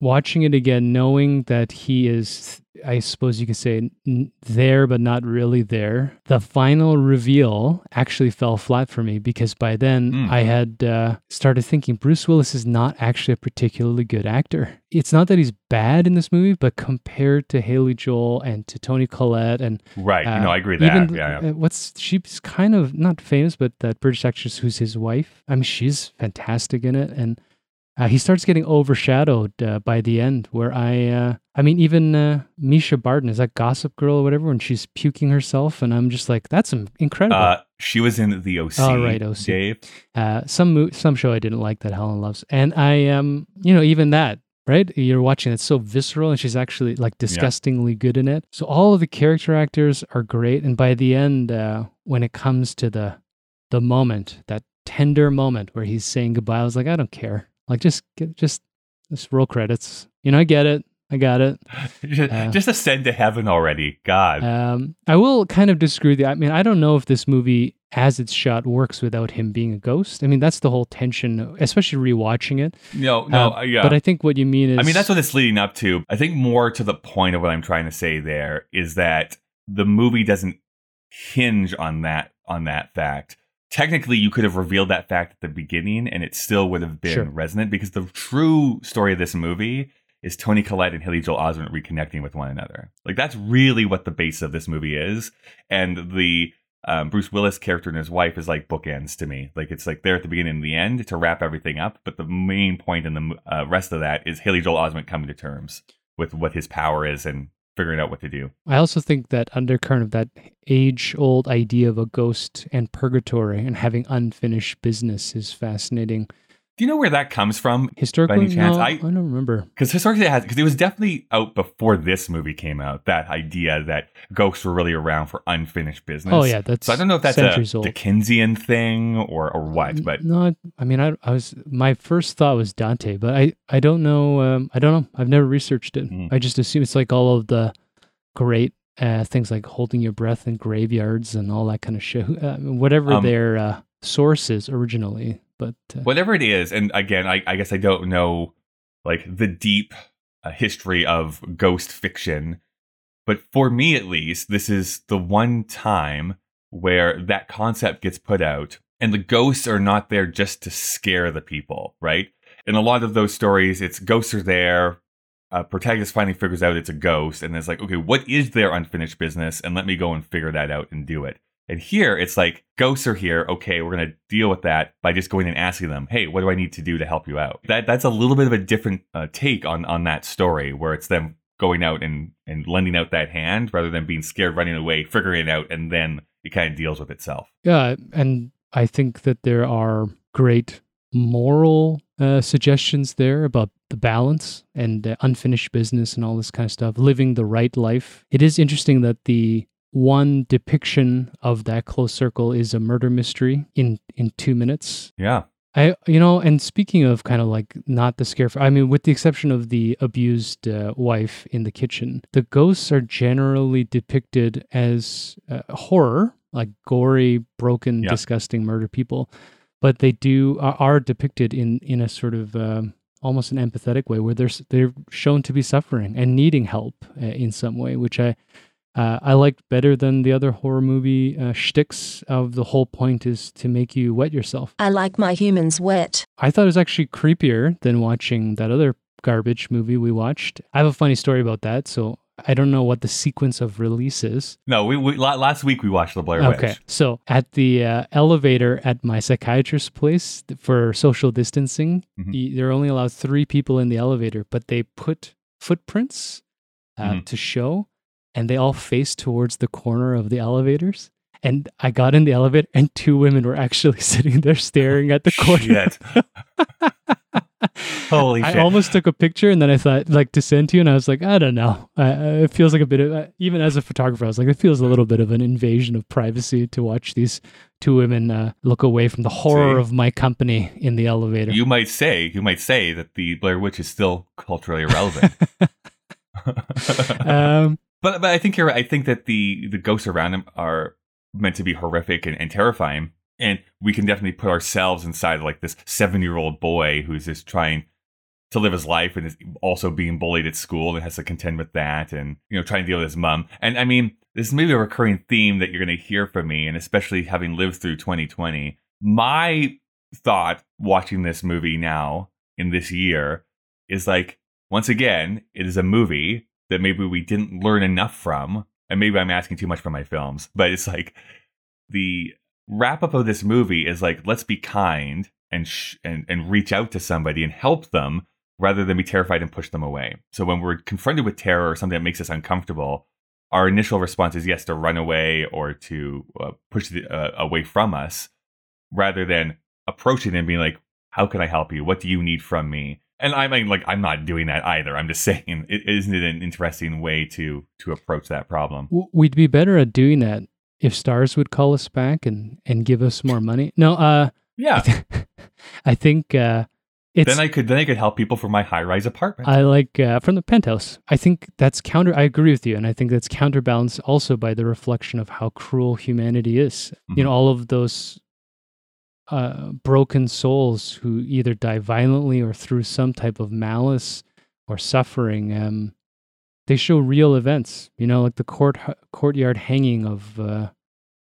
watching it again, knowing that he is. I suppose you could say n- there, but not really there. The final reveal actually fell flat for me because by then Mm. I had uh, started thinking Bruce Willis is not actually a particularly good actor. It's not that he's bad in this movie, but compared to Haley Joel and to Toni Collette and Right. Uh, no, I agree with that. Even yeah, yeah. uh, what's she's kind of not famous, but that British actress who's his wife. I mean, she's fantastic in it, and uh, he starts getting overshadowed uh, by the end. Where I, uh, I mean, even uh, Mischa Barton is that Gossip Girl or whatever, when she's puking herself, and I'm just like, that's incredible. Uh, she was in the OC. Oh, right, OC. Dave. Uh, some mo- some show I didn't like that Helen loves, and I um you know even that right you're watching it's so visceral and she's actually like disgustingly good in it. So all of the character actors are great, and by the end uh, when it comes to the the moment that tender moment where he's saying goodbye, I was like I don't care, like just get, just just roll credits. You know I get it, I got it. Uh, just ascend to heaven already. God. Um, I will kind of disagree with you. I mean, I don't know if this movie, as it's shot, works without him being a ghost. I mean, that's the whole tension, especially rewatching it. no, no, Uh, uh, yeah. But I think what you mean is, I mean, that's what it's leading up to. I think more to the point of what I'm trying to say there is that the movie doesn't hinge on that on that fact. Technically, you could have revealed that fact at the beginning, and it still would have been Sure. resonant because the true story of this movie is Toni Collette and Haley Joel Osment reconnecting with one another. Like that's really what the base of this movie is, and the um, Bruce Willis character and his wife is like bookends to me. Like it's like they're at the beginning and the end to wrap everything up. But the main point in the uh, rest of that is Haley Joel Osment coming to terms with what his power is and figuring out what to do. I also think that undercurrent of that age-old idea of a ghost and purgatory and having unfinished business is fascinating. Do you know where that comes from? Historically, chance? no, I- I, don't remember. Because historically, it has because it was definitely out before this movie came out. That idea that ghosts were really around for unfinished business. Oh yeah, that's So I don't know if that's a old. Dickensian thing or or what, but no, I- I mean, I, I was my first thought was Dante, but I I don't know. Um, I don't know. I've never researched it. Mm. I just assume it's like all of the great uh, things like holding your breath in graveyards and all that kind of shit. Uh, whatever Um, their uh, source is originally, but uh, whatever it is and again I, I guess i don't know like the deep uh, history of ghost fiction but for me at least this is the one time where that concept gets put out and the ghosts are not there just to scare the people right? In a lot of those stories it's ghosts are there uh, protagonist finally figures out it's a ghost and it's like okay what is their unfinished business and let me go and figure that out and do it and here it's like ghosts are here. Okay, we're gonna deal with that by just going and asking them, "Hey, what do I need to do to help you out?" That that's a little bit of a different uh, take on on that story, where it's them going out and and lending out that hand rather than being scared, running away, figuring it out, and then it kind of deals with itself. yeah, and I think that there are great moral uh, suggestions there about the balance and uh, unfinished business and all this kind of stuff, living the right life. It is interesting that the one depiction of that close circle is a murder mystery in in two minutes. Yeah, I, you know, and speaking of kind of like not the scare, I mean, with the exception of the abused uh, wife in the kitchen, the ghosts are generally depicted as uh, horror, like gory, broken, Yeah. disgusting murder people, but they do are, are depicted in in a sort of um, almost an empathetic way, where they're they're shown to be suffering and needing help uh, in some way, which I. Uh, I liked better than the other horror movie uh, shticks. Of the whole point is to make you wet yourself. I like my humans wet. I thought it was actually creepier than watching that other garbage movie we watched. I have a funny story about that, so I don't know what the sequence of release is. no, we, we last week we watched the Blair Witch. Okay, so at the uh, elevator at my psychiatrist's place for social distancing, Mhm. y- they're only allowed three people in the elevator, but they put footprints uh, Mhm. to show, and they all face towards the corner of the elevators. And I got in the elevator, and two women were actually sitting there staring at the corner. Holy I shit. almost took a picture and then I thought like to send to you and I was like I don't know uh, uh, it feels like a bit of uh, even as a photographer I was like it feels a little bit of an invasion of privacy to watch these two women uh, look away from the horror See? of my company in the elevator You might say you might say that the Blair Witch is still culturally irrelevant. um, But but I think you're right. I think that the the ghosts around him are meant to be horrific and, and terrifying, and we can definitely put ourselves inside like this seven year old boy who's just trying to live his life and is also being bullied at school and has to contend with that, and you know trying to deal with his mom. And I mean, this is maybe a recurring theme that you're going to hear from me, and especially having lived through 2020. My thought watching this movie now in this year is like once again, it is a movie that maybe we didn't learn enough from. And maybe I'm asking too much from my films, but it's like the wrap up of this movie is like, let's be kind and, sh- and, and reach out to somebody and help them rather than be terrified and push them away. So when we're confronted with terror or something that makes us uncomfortable, our initial response is yes, to run away or to uh, push it uh, away from us rather than approaching and being like, how can I help you? What do you need from me? And I mean, like, I'm not doing that either. I'm just saying, it, isn't it an interesting way to to approach that problem? we'd be better at doing that if Starz would call us back and and give us more money no uh Yeah. I think uh it's then I could then I could help people for my high rise apartment. I like uh, from the penthouse. I think that's counter. I agree with you, and I think that's counterbalanced also by the reflection of how cruel humanity is. You Mhm. know, all of those uh, broken souls who either die violently or through some type of malice or suffering. Um, they show real events. You know, like the court courtyard hanging of uh,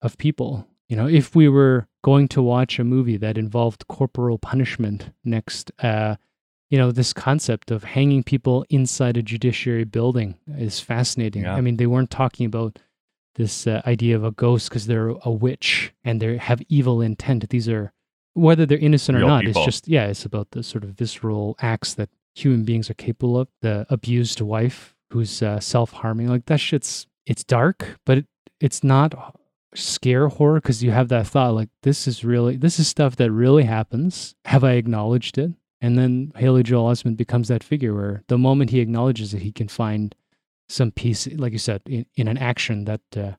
of people. You know, if we were going to watch a movie that involved corporal punishment next. Uh, you know this concept of hanging people inside a judiciary building is fascinating Yeah. i mean they weren't talking about this uh, idea of a ghost because they're a witch and they have evil intent. These are whether they're innocent Real or not people. it's just yeah it's about the sort of visceral acts that human beings are capable of. The abused wife who's uh, self-harming like that shit's it's dark but it, it's not scare horror because you have that thought like this is really this is stuff that really happens. Have i acknowledged it? And then Haley Joel Osment becomes that figure where the moment he acknowledges it, he can find some peace, like you said, in, in an action that uh,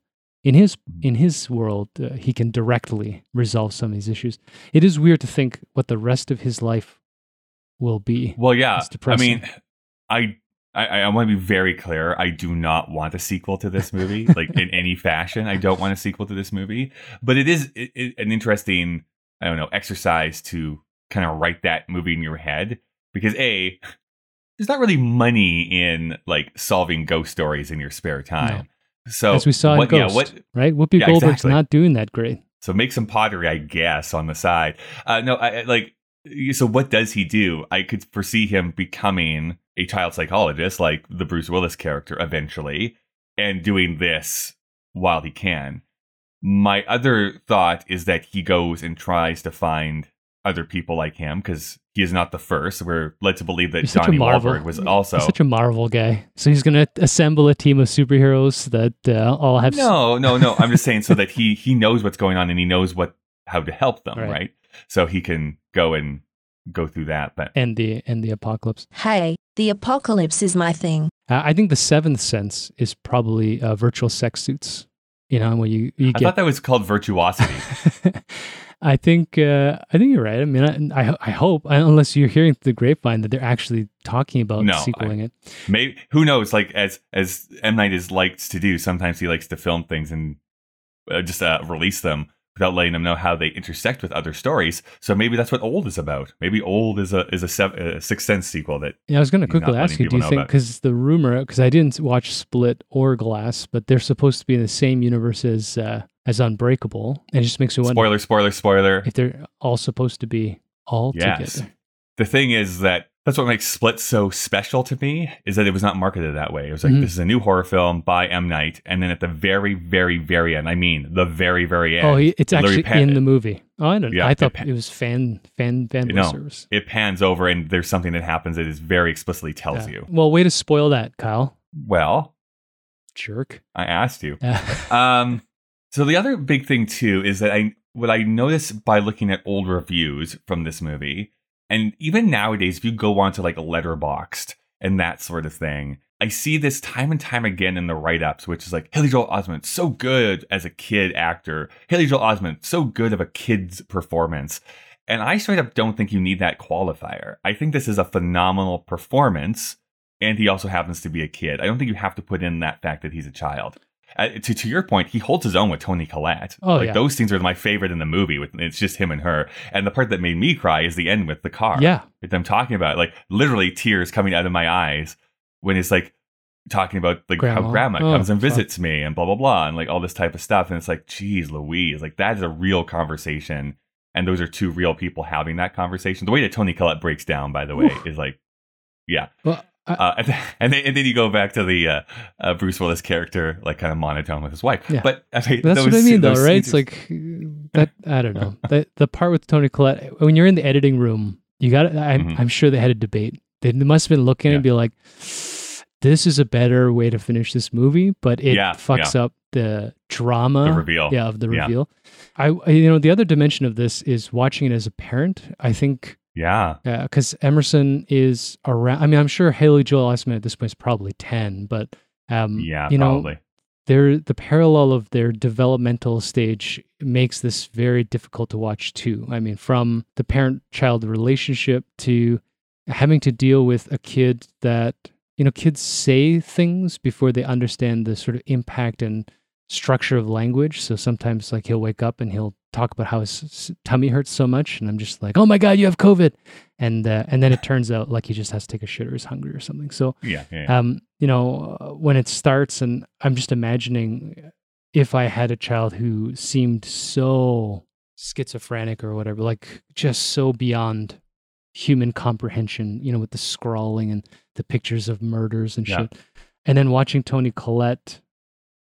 in his in his world uh, he can directly resolve some of these issues. It is weird to think what the rest of his life will be. well, yeah. It's I mean, I I, I want to be very clear. I do not want a sequel to this movie, like in any fashion. I don't want a sequel to this movie, but it is it, it- an interesting, I don't know, exercise to kind of write that movie in your head because a there's not really money in like solving ghost stories in your spare time. So As we saw what, in yeah, what right? Whoopi Yeah, Goldberg's exactly. not doing that great. so make some pottery, I guess, on the side. Uh, no, I- like. So what does he do? I could foresee him becoming a child psychologist, like the Bruce Willis character, eventually, and doing this while he can. My other thought is that he goes and tries to find other people like him because he is not the first. We're led to believe that He's Johnny Marvel. Wahlberg was also. He's such a Marvel guy. So he's going to assemble a team of superheroes that uh, all have. No, no, no. I'm just saying so that he he knows what's going on and he knows what how to help them, Right. right? So he can go and go through that. But and the and the apocalypse. Hey, the apocalypse is my thing. Uh, I think the seventh sense is probably uh, virtual sex suits. You know, when you you I get. thought that was called virtuosity. I think uh, I think you're right. I mean, I I, I hope unless you're hearing through the grapevine that they're actually talking about No, sequeling it. Maybe who knows? Like as as M Night is likes to do, sometimes he likes to film things and uh, just uh, release them without letting them know how they intersect with other stories. So maybe that's what Old is about. Maybe Old is a is a, sev- a Sixth Sense sequel that Yeah, I was going to quickly ask you, do you think, because the rumor, because I didn't watch Split or Glass, but they're supposed to be in the same universe as, uh, as Unbreakable. And it just makes me wonder spoiler spoiler spoiler. if they're all supposed to be all Yes. together. The thing is that that's what makes Split so special to me is that it was not marketed that way. It was like Mhm. this is a new horror film by M Night, and then at the very, very, very end, I mean the very, very end. Oh, it's actually pa- in the movie. Oh, I don't know. Yeah, I it thought it was fan, fan, No. service. it pans over, and there's something that happens that is very explicitly tells Yeah. you. Well, way to spoil that, Kyle. Well, Jerk. I asked you. Um, so the other big thing too is that I what I noticed by looking at old reviews from this movie, and even nowadays, if you go onto like Letterboxd and that sort of thing, I see this time and time again in the write ups, which is like Haley Joel Osment so good as a kid actor, Haley Joel Osment so good of a kid's performance. And I straight up don't think you need that qualifier. I think this is a phenomenal performance, and he also happens to be a kid. I don't think you have to put in that fact that he's a child. Uh, to to your point, he holds his own with Toni Collette. Oh, like yeah. those scenes are my favorite in the movie. With it's just him and her, and the part that made me cry is the end with the car. yeah. with them talking about it, like literally tears coming out of my eyes when it's like talking about like Grandma. how grandma Oh, comes and fuck. visits me and blah blah blah and like all this type of stuff. And it's like, geez, Louise, like that is a real conversation. And those are two real people having that conversation. The way that Toni Collette breaks down, by the way, Oof. is like, yeah. Well, Uh, and, then, and, then, and then you go back to the uh, uh, Bruce Willis character, like kind of monotone with his wife. Yeah. But I mean, that's what I mean, though, right? It's like that. I don't know. the the part with Toni Collette when you're in the editing room, you got. I'm Mhm. I'm sure they had a debate. They must have been looking at it and be like, "This is a better way to finish this movie," but it Yeah, fucks up the drama. the reveal. Yeah, of the reveal. I- you know the other dimension of this is watching it as a parent. I think Yeah. Yeah. Because Emerson is around. I mean, I'm sure Haley Joel Osment at this point is probably ten, but um, Yeah, you know, probably. their the parallel of their developmental stage makes this very difficult to watch too. I mean, from the parent-child relationship to having to deal with a kid that you know kids say things before they understand the sort of impact and structure of language. So sometimes like he'll wake up and he'll talk about how his tummy hurts so much, and I'm just like, oh my god, you have COVID, and uh, and then it turns out like he just has to take a shit or he's hungry or something. So Yeah. yeah, yeah. um, you know, uh, when it starts, and I'm just imagining if I had a child who seemed so schizophrenic or whatever, like just so beyond human comprehension, you know, with the scrawling and the pictures of murders and Yeah. shit. And then watching Toni Collette,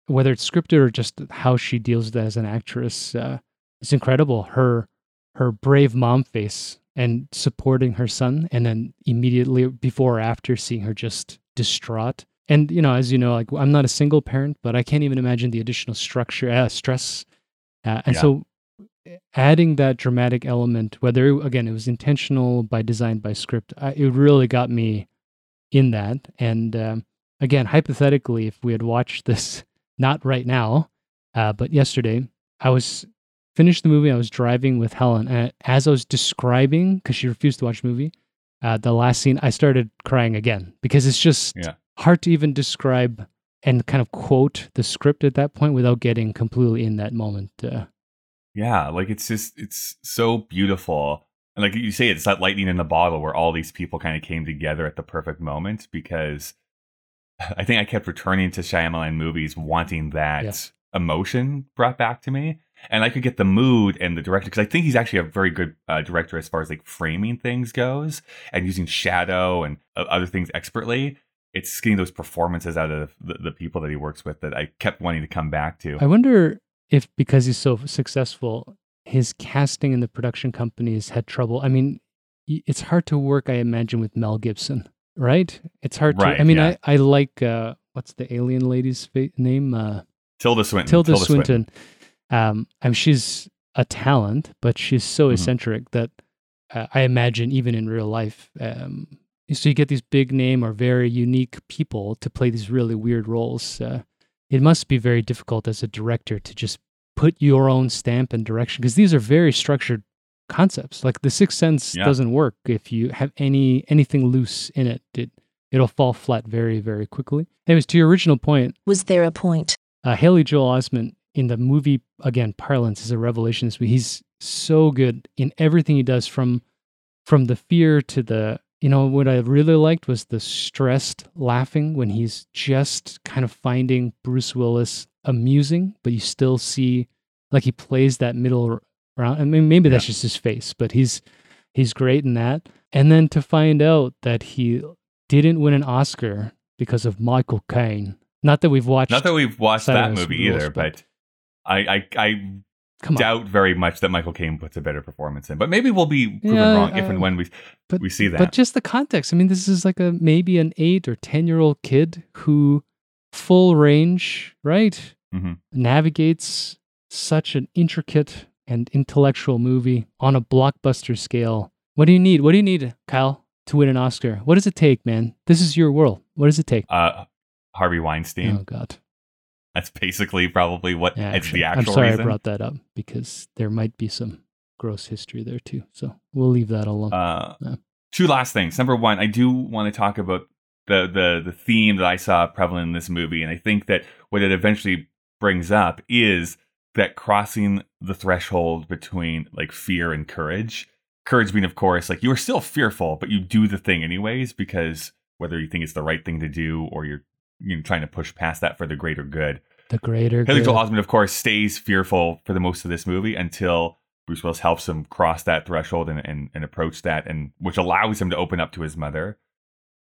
whether it's scripted or just how she deals with it as an actress, uh, it's incredible. Her her brave mom face and supporting her son, and then immediately before or after seeing her just distraught. And you know, as you know, like I'm not a single parent, but I can't even imagine the additional structure, uh, stress, uh, and Yeah. so adding that dramatic element, whether again it was intentional by design by script, I, it really got me in that. And um, again, hypothetically, if we had watched this not right now, uh, but yesterday, I was finished the movie. I was driving with Helen, and as I was describing, because she refused to watch the movie, uh, the last scene, I started crying again because it's just Yeah. hard to even describe and kind of quote the script at that point without getting completely in that moment. Uh, Yeah, like it's just it's so beautiful. And like you say, it's that lightning in the bottle where all these people kind of came together at the perfect moment because I think I kept returning to Shyamalan movies wanting that Yeah. emotion brought back to me. And I could get the mood and the director because I think he's actually a very good uh, director as far as like framing things goes and using shadow and uh, other things expertly. It's getting those performances out of the, the people that he works with that I kept wanting to come back to. I wonder if because he's so successful, his casting in the production companies had trouble. I mean, it's hard to work, I imagine, with Mel Gibson, right? It's hard to. I mean, yeah. I I like uh, what's the alien lady's name? Uh, Tilda Swinton. Tilda, Swinton. Um, I mean, she's a talent, but she's so Mhm. eccentric that uh, I imagine even in real life. Um, so you get these big name or very unique people to play these really weird roles. Uh, it must be very difficult as a director to just put your own stamp and direction because these are very structured concepts. Like the Sixth Sense Yeah. doesn't work if you have any anything loose in it. It it'll fall flat very very quickly. Anyways, to your original point, Was there a point? uh, Haley Joel Osment in the movie again parlance is a revelation. This week. He's so good in everything he does from from the fear to the you know what I really liked was the stressed laughing when he's just kind of finding Bruce Willis amusing, but you still see like he plays that middle round. I mean, maybe that's just his face, but he's he's great in that. And then to find out that he didn't win an Oscar because of Michael Caine. Not that we've watched. Not that we've watched that movie Rules, either, but I, I, I doubt very much that Michael Caine puts a better performance in. But maybe we'll be proven Yeah, wrong if and when we but we see that. But just the context. I mean, this is like a maybe an eight or ten year old kid who full range, right? Mhm. Navigates such an intricate and intellectual movie on a blockbuster scale. What do you need? What do you need, Kyle, to win an Oscar? What does it take, man? This is your world. What does it take? uh, Harvey Weinstein. Oh God. That's basically probably what Yeah, it's actually, the I'm actual sorry reason. I brought that up because there might be some gross history there too. So we'll leave that alone. Uh, Yeah. Two last things. Number one, I do want to talk about the the the theme that I saw prevalent in this movie, and I think that what it eventually brings up is that crossing the threshold between like fear and courage. Courage being, of course, like you are still fearful, but you do the thing anyways because whether you think it's the right thing to do or you're you know trying to push past that for the greater good. the greater Haley good. Joel Osment, of course, stays fearful for the most of this movie until Bruce Willis helps him cross that threshold and, and, and approach that, and which allows him to open up to his mother.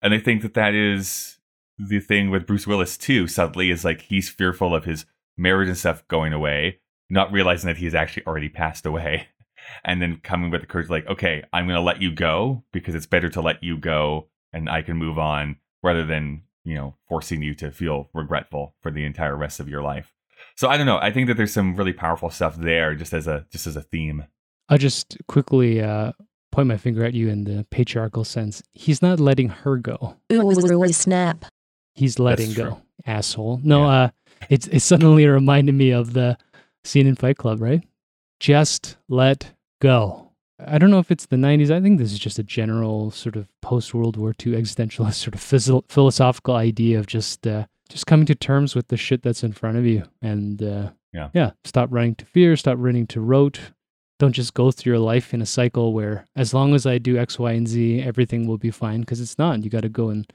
And I think that that is the thing with Bruce Willis too. Subtly, is like he's fearful of his marriage and stuff going away, not realizing that he's actually already passed away, and then coming with the courage, like, okay, I'm going to let you go because it's better to let you go and I can move on rather than you know forcing you to feel regretful for the entire rest of your life. So I don't know. I think that there's some really powerful stuff there, just as a just as a theme. I'll just quickly uh, point my finger at you in the patriarchal sense. He's not letting her go. Ooh, ooh, ooh, snap. He's letting go, asshole. No, Yeah. uh, it's it suddenly reminded me of the scene in Fight Club, right? Just let go. I don't know if it's the 90s. I think this is just a general sort of post World War II existentialist sort of phys- philosophical idea of just uh, just coming to terms with the shit that's in front of you and uh, Yeah. yeah, stop running to fear, stop running to rote. Don't just go through your life in a cycle where as long as I do X, Y, and Z, everything will be fine because it's not. You got to go and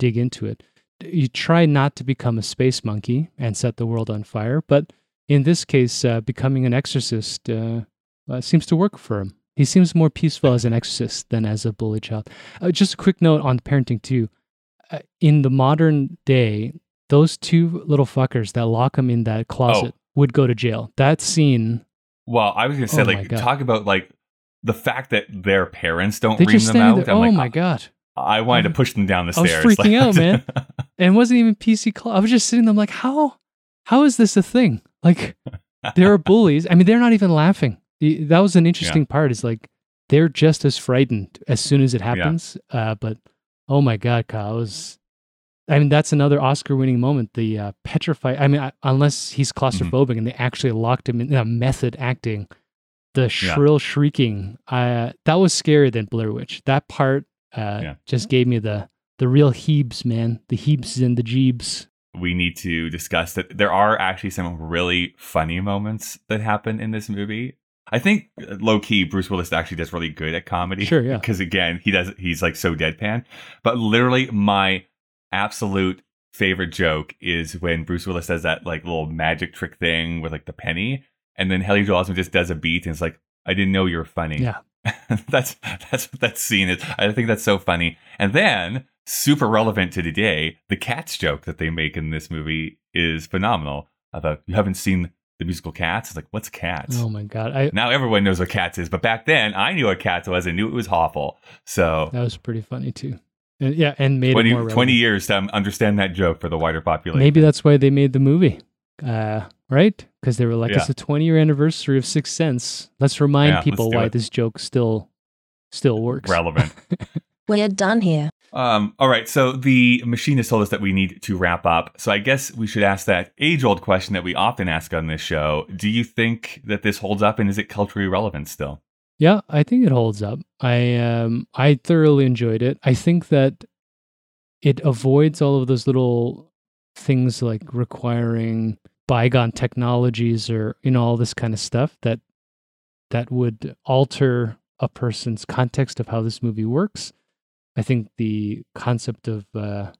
dig into it. You try not to become a space monkey and set the world on fire, but in this case, uh, becoming an exorcist uh, uh, seems to work for him. He seems more peaceful as an exorcist than as a bully child. Uh, just a quick note on parenting too. Uh, in the modern day, those two little fuckers that lock him in that closet would go to jail. That scene, Well, I was gonna say, Oh like, talk about like the fact that their parents don't they ream them out. there. Oh like, my god! I wanted to push them down the I was stairs. freaking Like, out, man. And it wasn't even PC. Cl- I was just sitting there. I'm like, how? How is this a thing? Like, there are bullies. I mean, they're not even laughing. The- That was an interesting part. Is like they're just as frightened as soon as it happens. Uh, but oh my god, Kyle, was. I mean, that's another Oscar-winning moment. The uh, petrified. I mean, I, unless he's claustrophobic and they actually locked him in a method acting, the shrill shrieking. Uh, that was scarier than Blair Witch. That part uh, Yeah. just gave me the the real heebs, man. The heebs and the jeebs. we need to discuss that there are actually some really funny moments that happen in this movie. I think uh, low key Bruce Willis actually does really good at comedy. Sure, yeah. Because again, he does he's like so deadpan. But literally my absolute favorite joke is when Bruce Willis does that like little magic trick thing with like the penny, and then Haley Joel Osment just does a beat and it's like, I didn't know you were funny. Yeah. that's that's what that scene is. I think that's so funny. And then super relevant to today, the cats joke that they make in this movie is phenomenal. About you haven't seen the musical Cats. It's like, what's Cats? Oh my god, I Now everyone knows what Cats is, but back then I knew what Cats was and knew it was awful. So that was pretty funny too. And, yeah, and made 20, it more 20 years to understand that joke for the wider population. Maybe that's why they made the movie, uh, right? Because they were like, Yeah. it's a 20 year anniversary of Sixth Sense. Let's remind Yeah, let's people why it. this joke still still works. relevant. We're done here. Um, all right, so the machine has told us that we need to wrap up. So I guess we should ask that age old question that we often ask on this show. Do you think that this holds up and is it culturally relevant still? Yeah, I think it holds up. I um I thoroughly enjoyed it. I think that it avoids all of those little things like requiring bygone technologies or you know all this kind of stuff that that would alter a person's context of how this movie works. I think the concept of uh,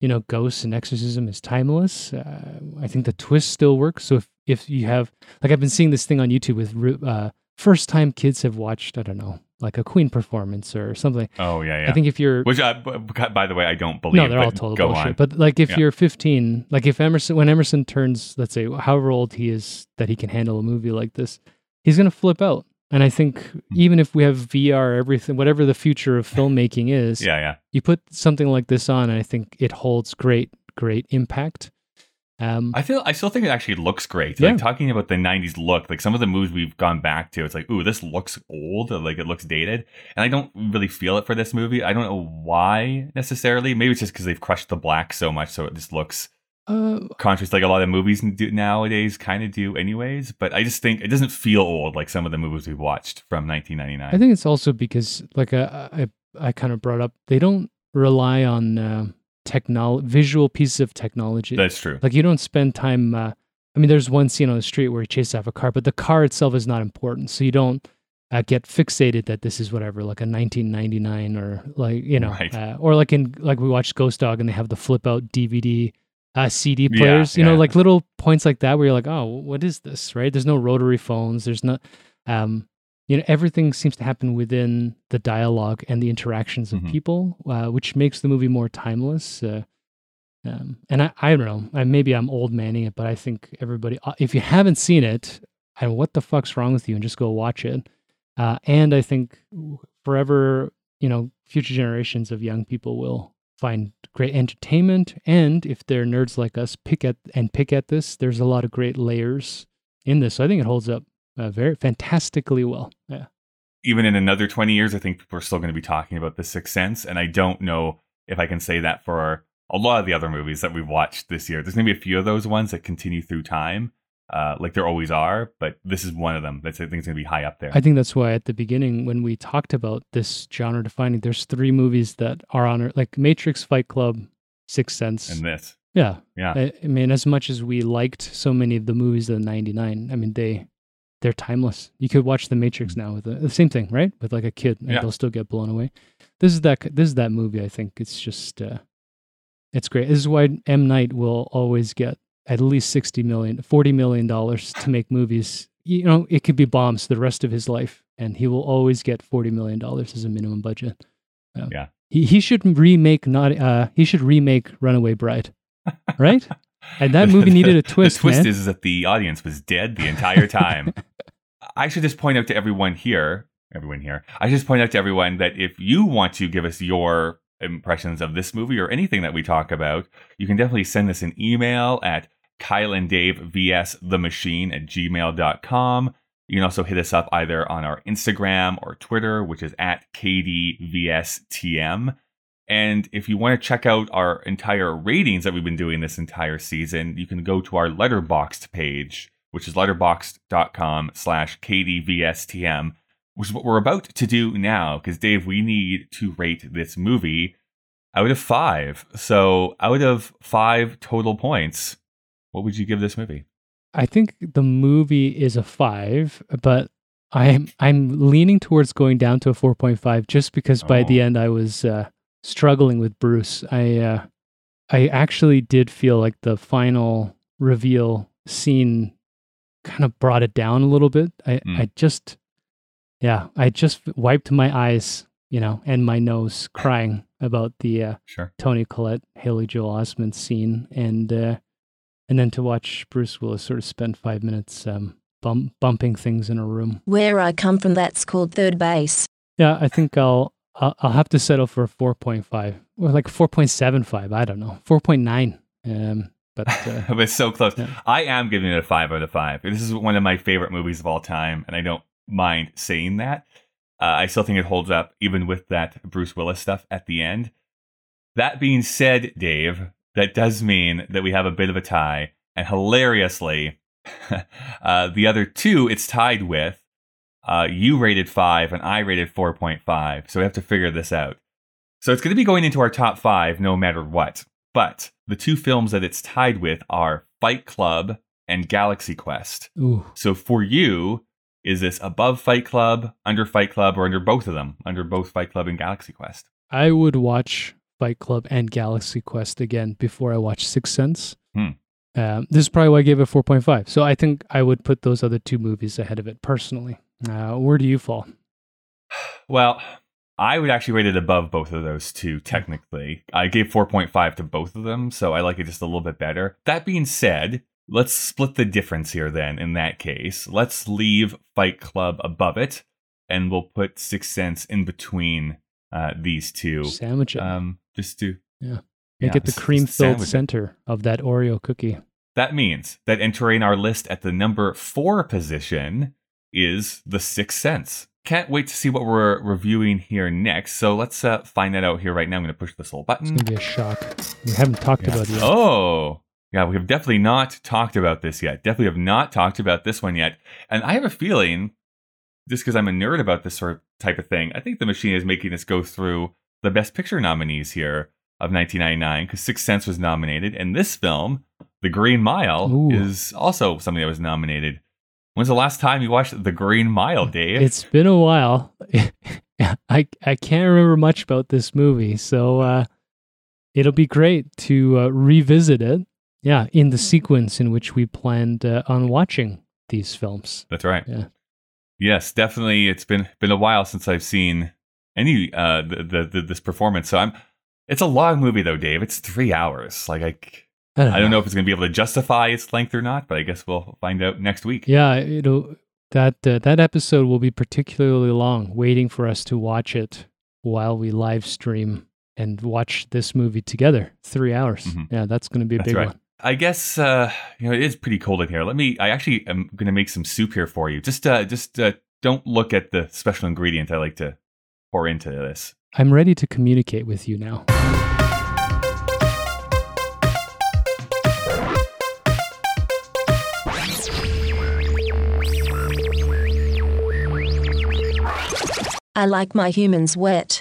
you know ghosts and exorcism is timeless. Uh, I think the twist still works. So if if you have like I've been seeing this thing on YouTube with uh, first time kids have watched I don't know like a Queen performance or something. Oh, yeah, yeah. I think if you're Which, b- by the way, I don't believe. no, they're all total bullshit. on. But like if Yeah. you're 15, like if Emerson, when Emerson turns, let's say, however old he is, that he can handle a movie like this, he's gonna flip out. And I think even if we have VR, everything, whatever the future of filmmaking is, yeah, yeah. you put something like this on, and I think it holds great, great impact. Um, I feel I still think it actually looks great. Yeah. Like talking about the '90s look, like some of the movies we've gone back to, it's like, ooh, this looks old, like it looks dated, and I don't really feel it for this movie. I don't know why necessarily. Maybe it's just because they've crushed the black so much, so it just looks uh, like a lot of movies do nowadays kind of do, anyways. But I just think it doesn't feel old like some of the movies we've watched from 1999. I think it's also because, like uh, I, I kind of brought up, they don't rely on uh, technol visual pieces of technology. That's true. Like you don't spend time. Uh, I mean, there's one scene on the street where he chases off a car, but the car itself is not important. So you don't uh, get fixated that this is whatever, like a 1999 or like you know, Right. uh, or like in like we watched Ghost Dog and they have the flip out DVD. Uh, CD Yeah, players, you know, yeah. like little points like that where you're like, oh, what is this, right? There's no rotary phones. There's not, um, you know, everything seems to happen within the dialogue and the interactions of Mhm. people, uh, which makes the movie more timeless. Uh, um, and I, I don't know, I, maybe I'm old manning it, but I think everybody, uh, if you haven't seen it, and what the fuck's wrong with you, and just go watch it. Uh, and I think forever, you know, future generations of young people will find great entertainment. And if they're nerds like us, pick at and pick at this. There's a lot of great layers in this. So I think it holds up uh, very fantastically well. Yeah. even in another 20 years, I think people are still going to be talking about The Sixth Sense. And I don't know if I can say that for a lot of the other movies that we've watched this year. There's going to be a few of those ones that continue through time, uh, like there always are. But this is one of them that's I think is going to be high up there. I think that's why at the beginning when we talked about this genre defining, there's three movies that are on it, like Matrix, Fight Club, Sixth Sense. and this, yeah, yeah, I, I mean, as much as we liked so many of the movies of the '99, I mean they they're timeless. You could watch The Matrix now with the, the same thing, right? With like a kid, and Yeah. they'll still get blown away. This is that this is that movie. I think it's just uh, it's great. This is why M Night will always get at least 60 million, 40 million dollars to make movies. You know, it could be bombs the rest of his life, and he will always get 40 million dollars as a minimum budget. Yeah. He he should remake not uh he should remake Runaway Bride, right? And that movie needed a twist. The twist man. is, is that the audience was dead the entire time. I should just point out to everyone here, everyone here, I should just point out to everyone that if you want to give us your impressions of this movie or anything that we talk about, you can definitely send us an email at Kyle and Dave vs the machine at gmail.com. You can also hit us up either on our Instagram or Twitter, which is at KDVSTM. And if you want to check out our entire ratings that we've been doing this entire season, you can go to our Letterboxd page, which is letterboxd.com slash KDVSTM, which is what we're about to do now. Because Dave, we need to rate this movie out of five. So out of five total points, what would you give this movie? I think the movie is a five, but I'm I'm leaning towards going down to a four point five just because by the Oh. end I was uh, struggling with Bruce. I uh, I actually did feel like the final reveal scene kind of brought it down a little bit. I Mm. I just yeah I just wiped my eyes you know and my nose crying about the uh, Sure. Toni Collette, Haley Joel Osment scene, and uh, and then to watch Bruce Willis sort of spend five minutes um, bump, bumping things in a room. Where I come from, that's called third base. Yeah, I think I'll I'll, I'll have to settle for a four point five or like four point seven five. I don't know, four point nine. Um, but uh, but it's so close. Yeah. I am giving it a five out of five. This is one of my favorite movies of all time, and I don't mind saying that. Uh, I still think it holds up, even with that Bruce Willis stuff at the end. That being said, Dave, that does mean that we have a bit of a tie, and hilariously, uh, the other two it's tied with. Uh, you rated five, and I rated four point five. So we have to figure this out. So it's going to be going into our top five, no matter what. But the two films that it's tied with are Fight Club and Galaxy Quest. ooh, So for you, is this above Fight Club, under Fight Club, or under both of them? Under both Fight Club and Galaxy Quest? I would watch Fight Club and Galaxy Quest again before I watch Sixth Sense. Hmm. Um, this is probably why I gave it four point five. So I think I would put those other two movies ahead of it personally. Uh, where do you fall? Well, I would actually rate it above both of those two, technically. I gave 4.5 to both of them, so I like it just a little bit better. That being said, let's split the difference here then in that case. Let's leave Fight Club above it, and we'll put Sixth Sense in between uh, these two. Sandwich. Um, just to. Make yeah, it the cream filled center of that Oreo cookie. That means that entering our list at the number four position is The Sixth Sense. Can't wait to see what we're reviewing here next. So let's uh, find that out here right now. I'm going to push this little button. It's gonna be a shock. We haven't talked Yeah. about it yet. Oh, yeah, we have definitely not talked about this yet. Definitely have not talked about this one yet. And I have a feeling, just because I'm a nerd about this sort of type of thing, I think the machine is making us go through the Best Picture nominees here of 1999 because Sixth Sense was nominated, and this film, The Green Mile, Ooh. is also something that was nominated. When's the last time you watched The Green Mile, Dave? It's been a while. I I can't remember much about this movie, so uh, it'll be great to uh, revisit it. Yeah, in the sequence in which we planned uh, on watching these films. That's right. Yeah. Yes, definitely. It's been been a while since I've seen any uh the, the, this performance. So I'm. It's a long movie though, Dave. It's three hours. Like I. I don't know if it's going to be able to justify its length or not, but I guess we'll find out next week. Yeah, it'll that uh, that episode will be particularly long, waiting for us to watch it while we live stream and watch this movie together. Three hours. Mhm. Yeah, that's going to be a That's big right. one. I guess uh, you know it is pretty cold in here. Let me. I actually am going to make some soup here for you. Just uh, just uh, don't look at the special ingredient I like to pour into this. I'm ready to communicate with you now. I like my humans wet.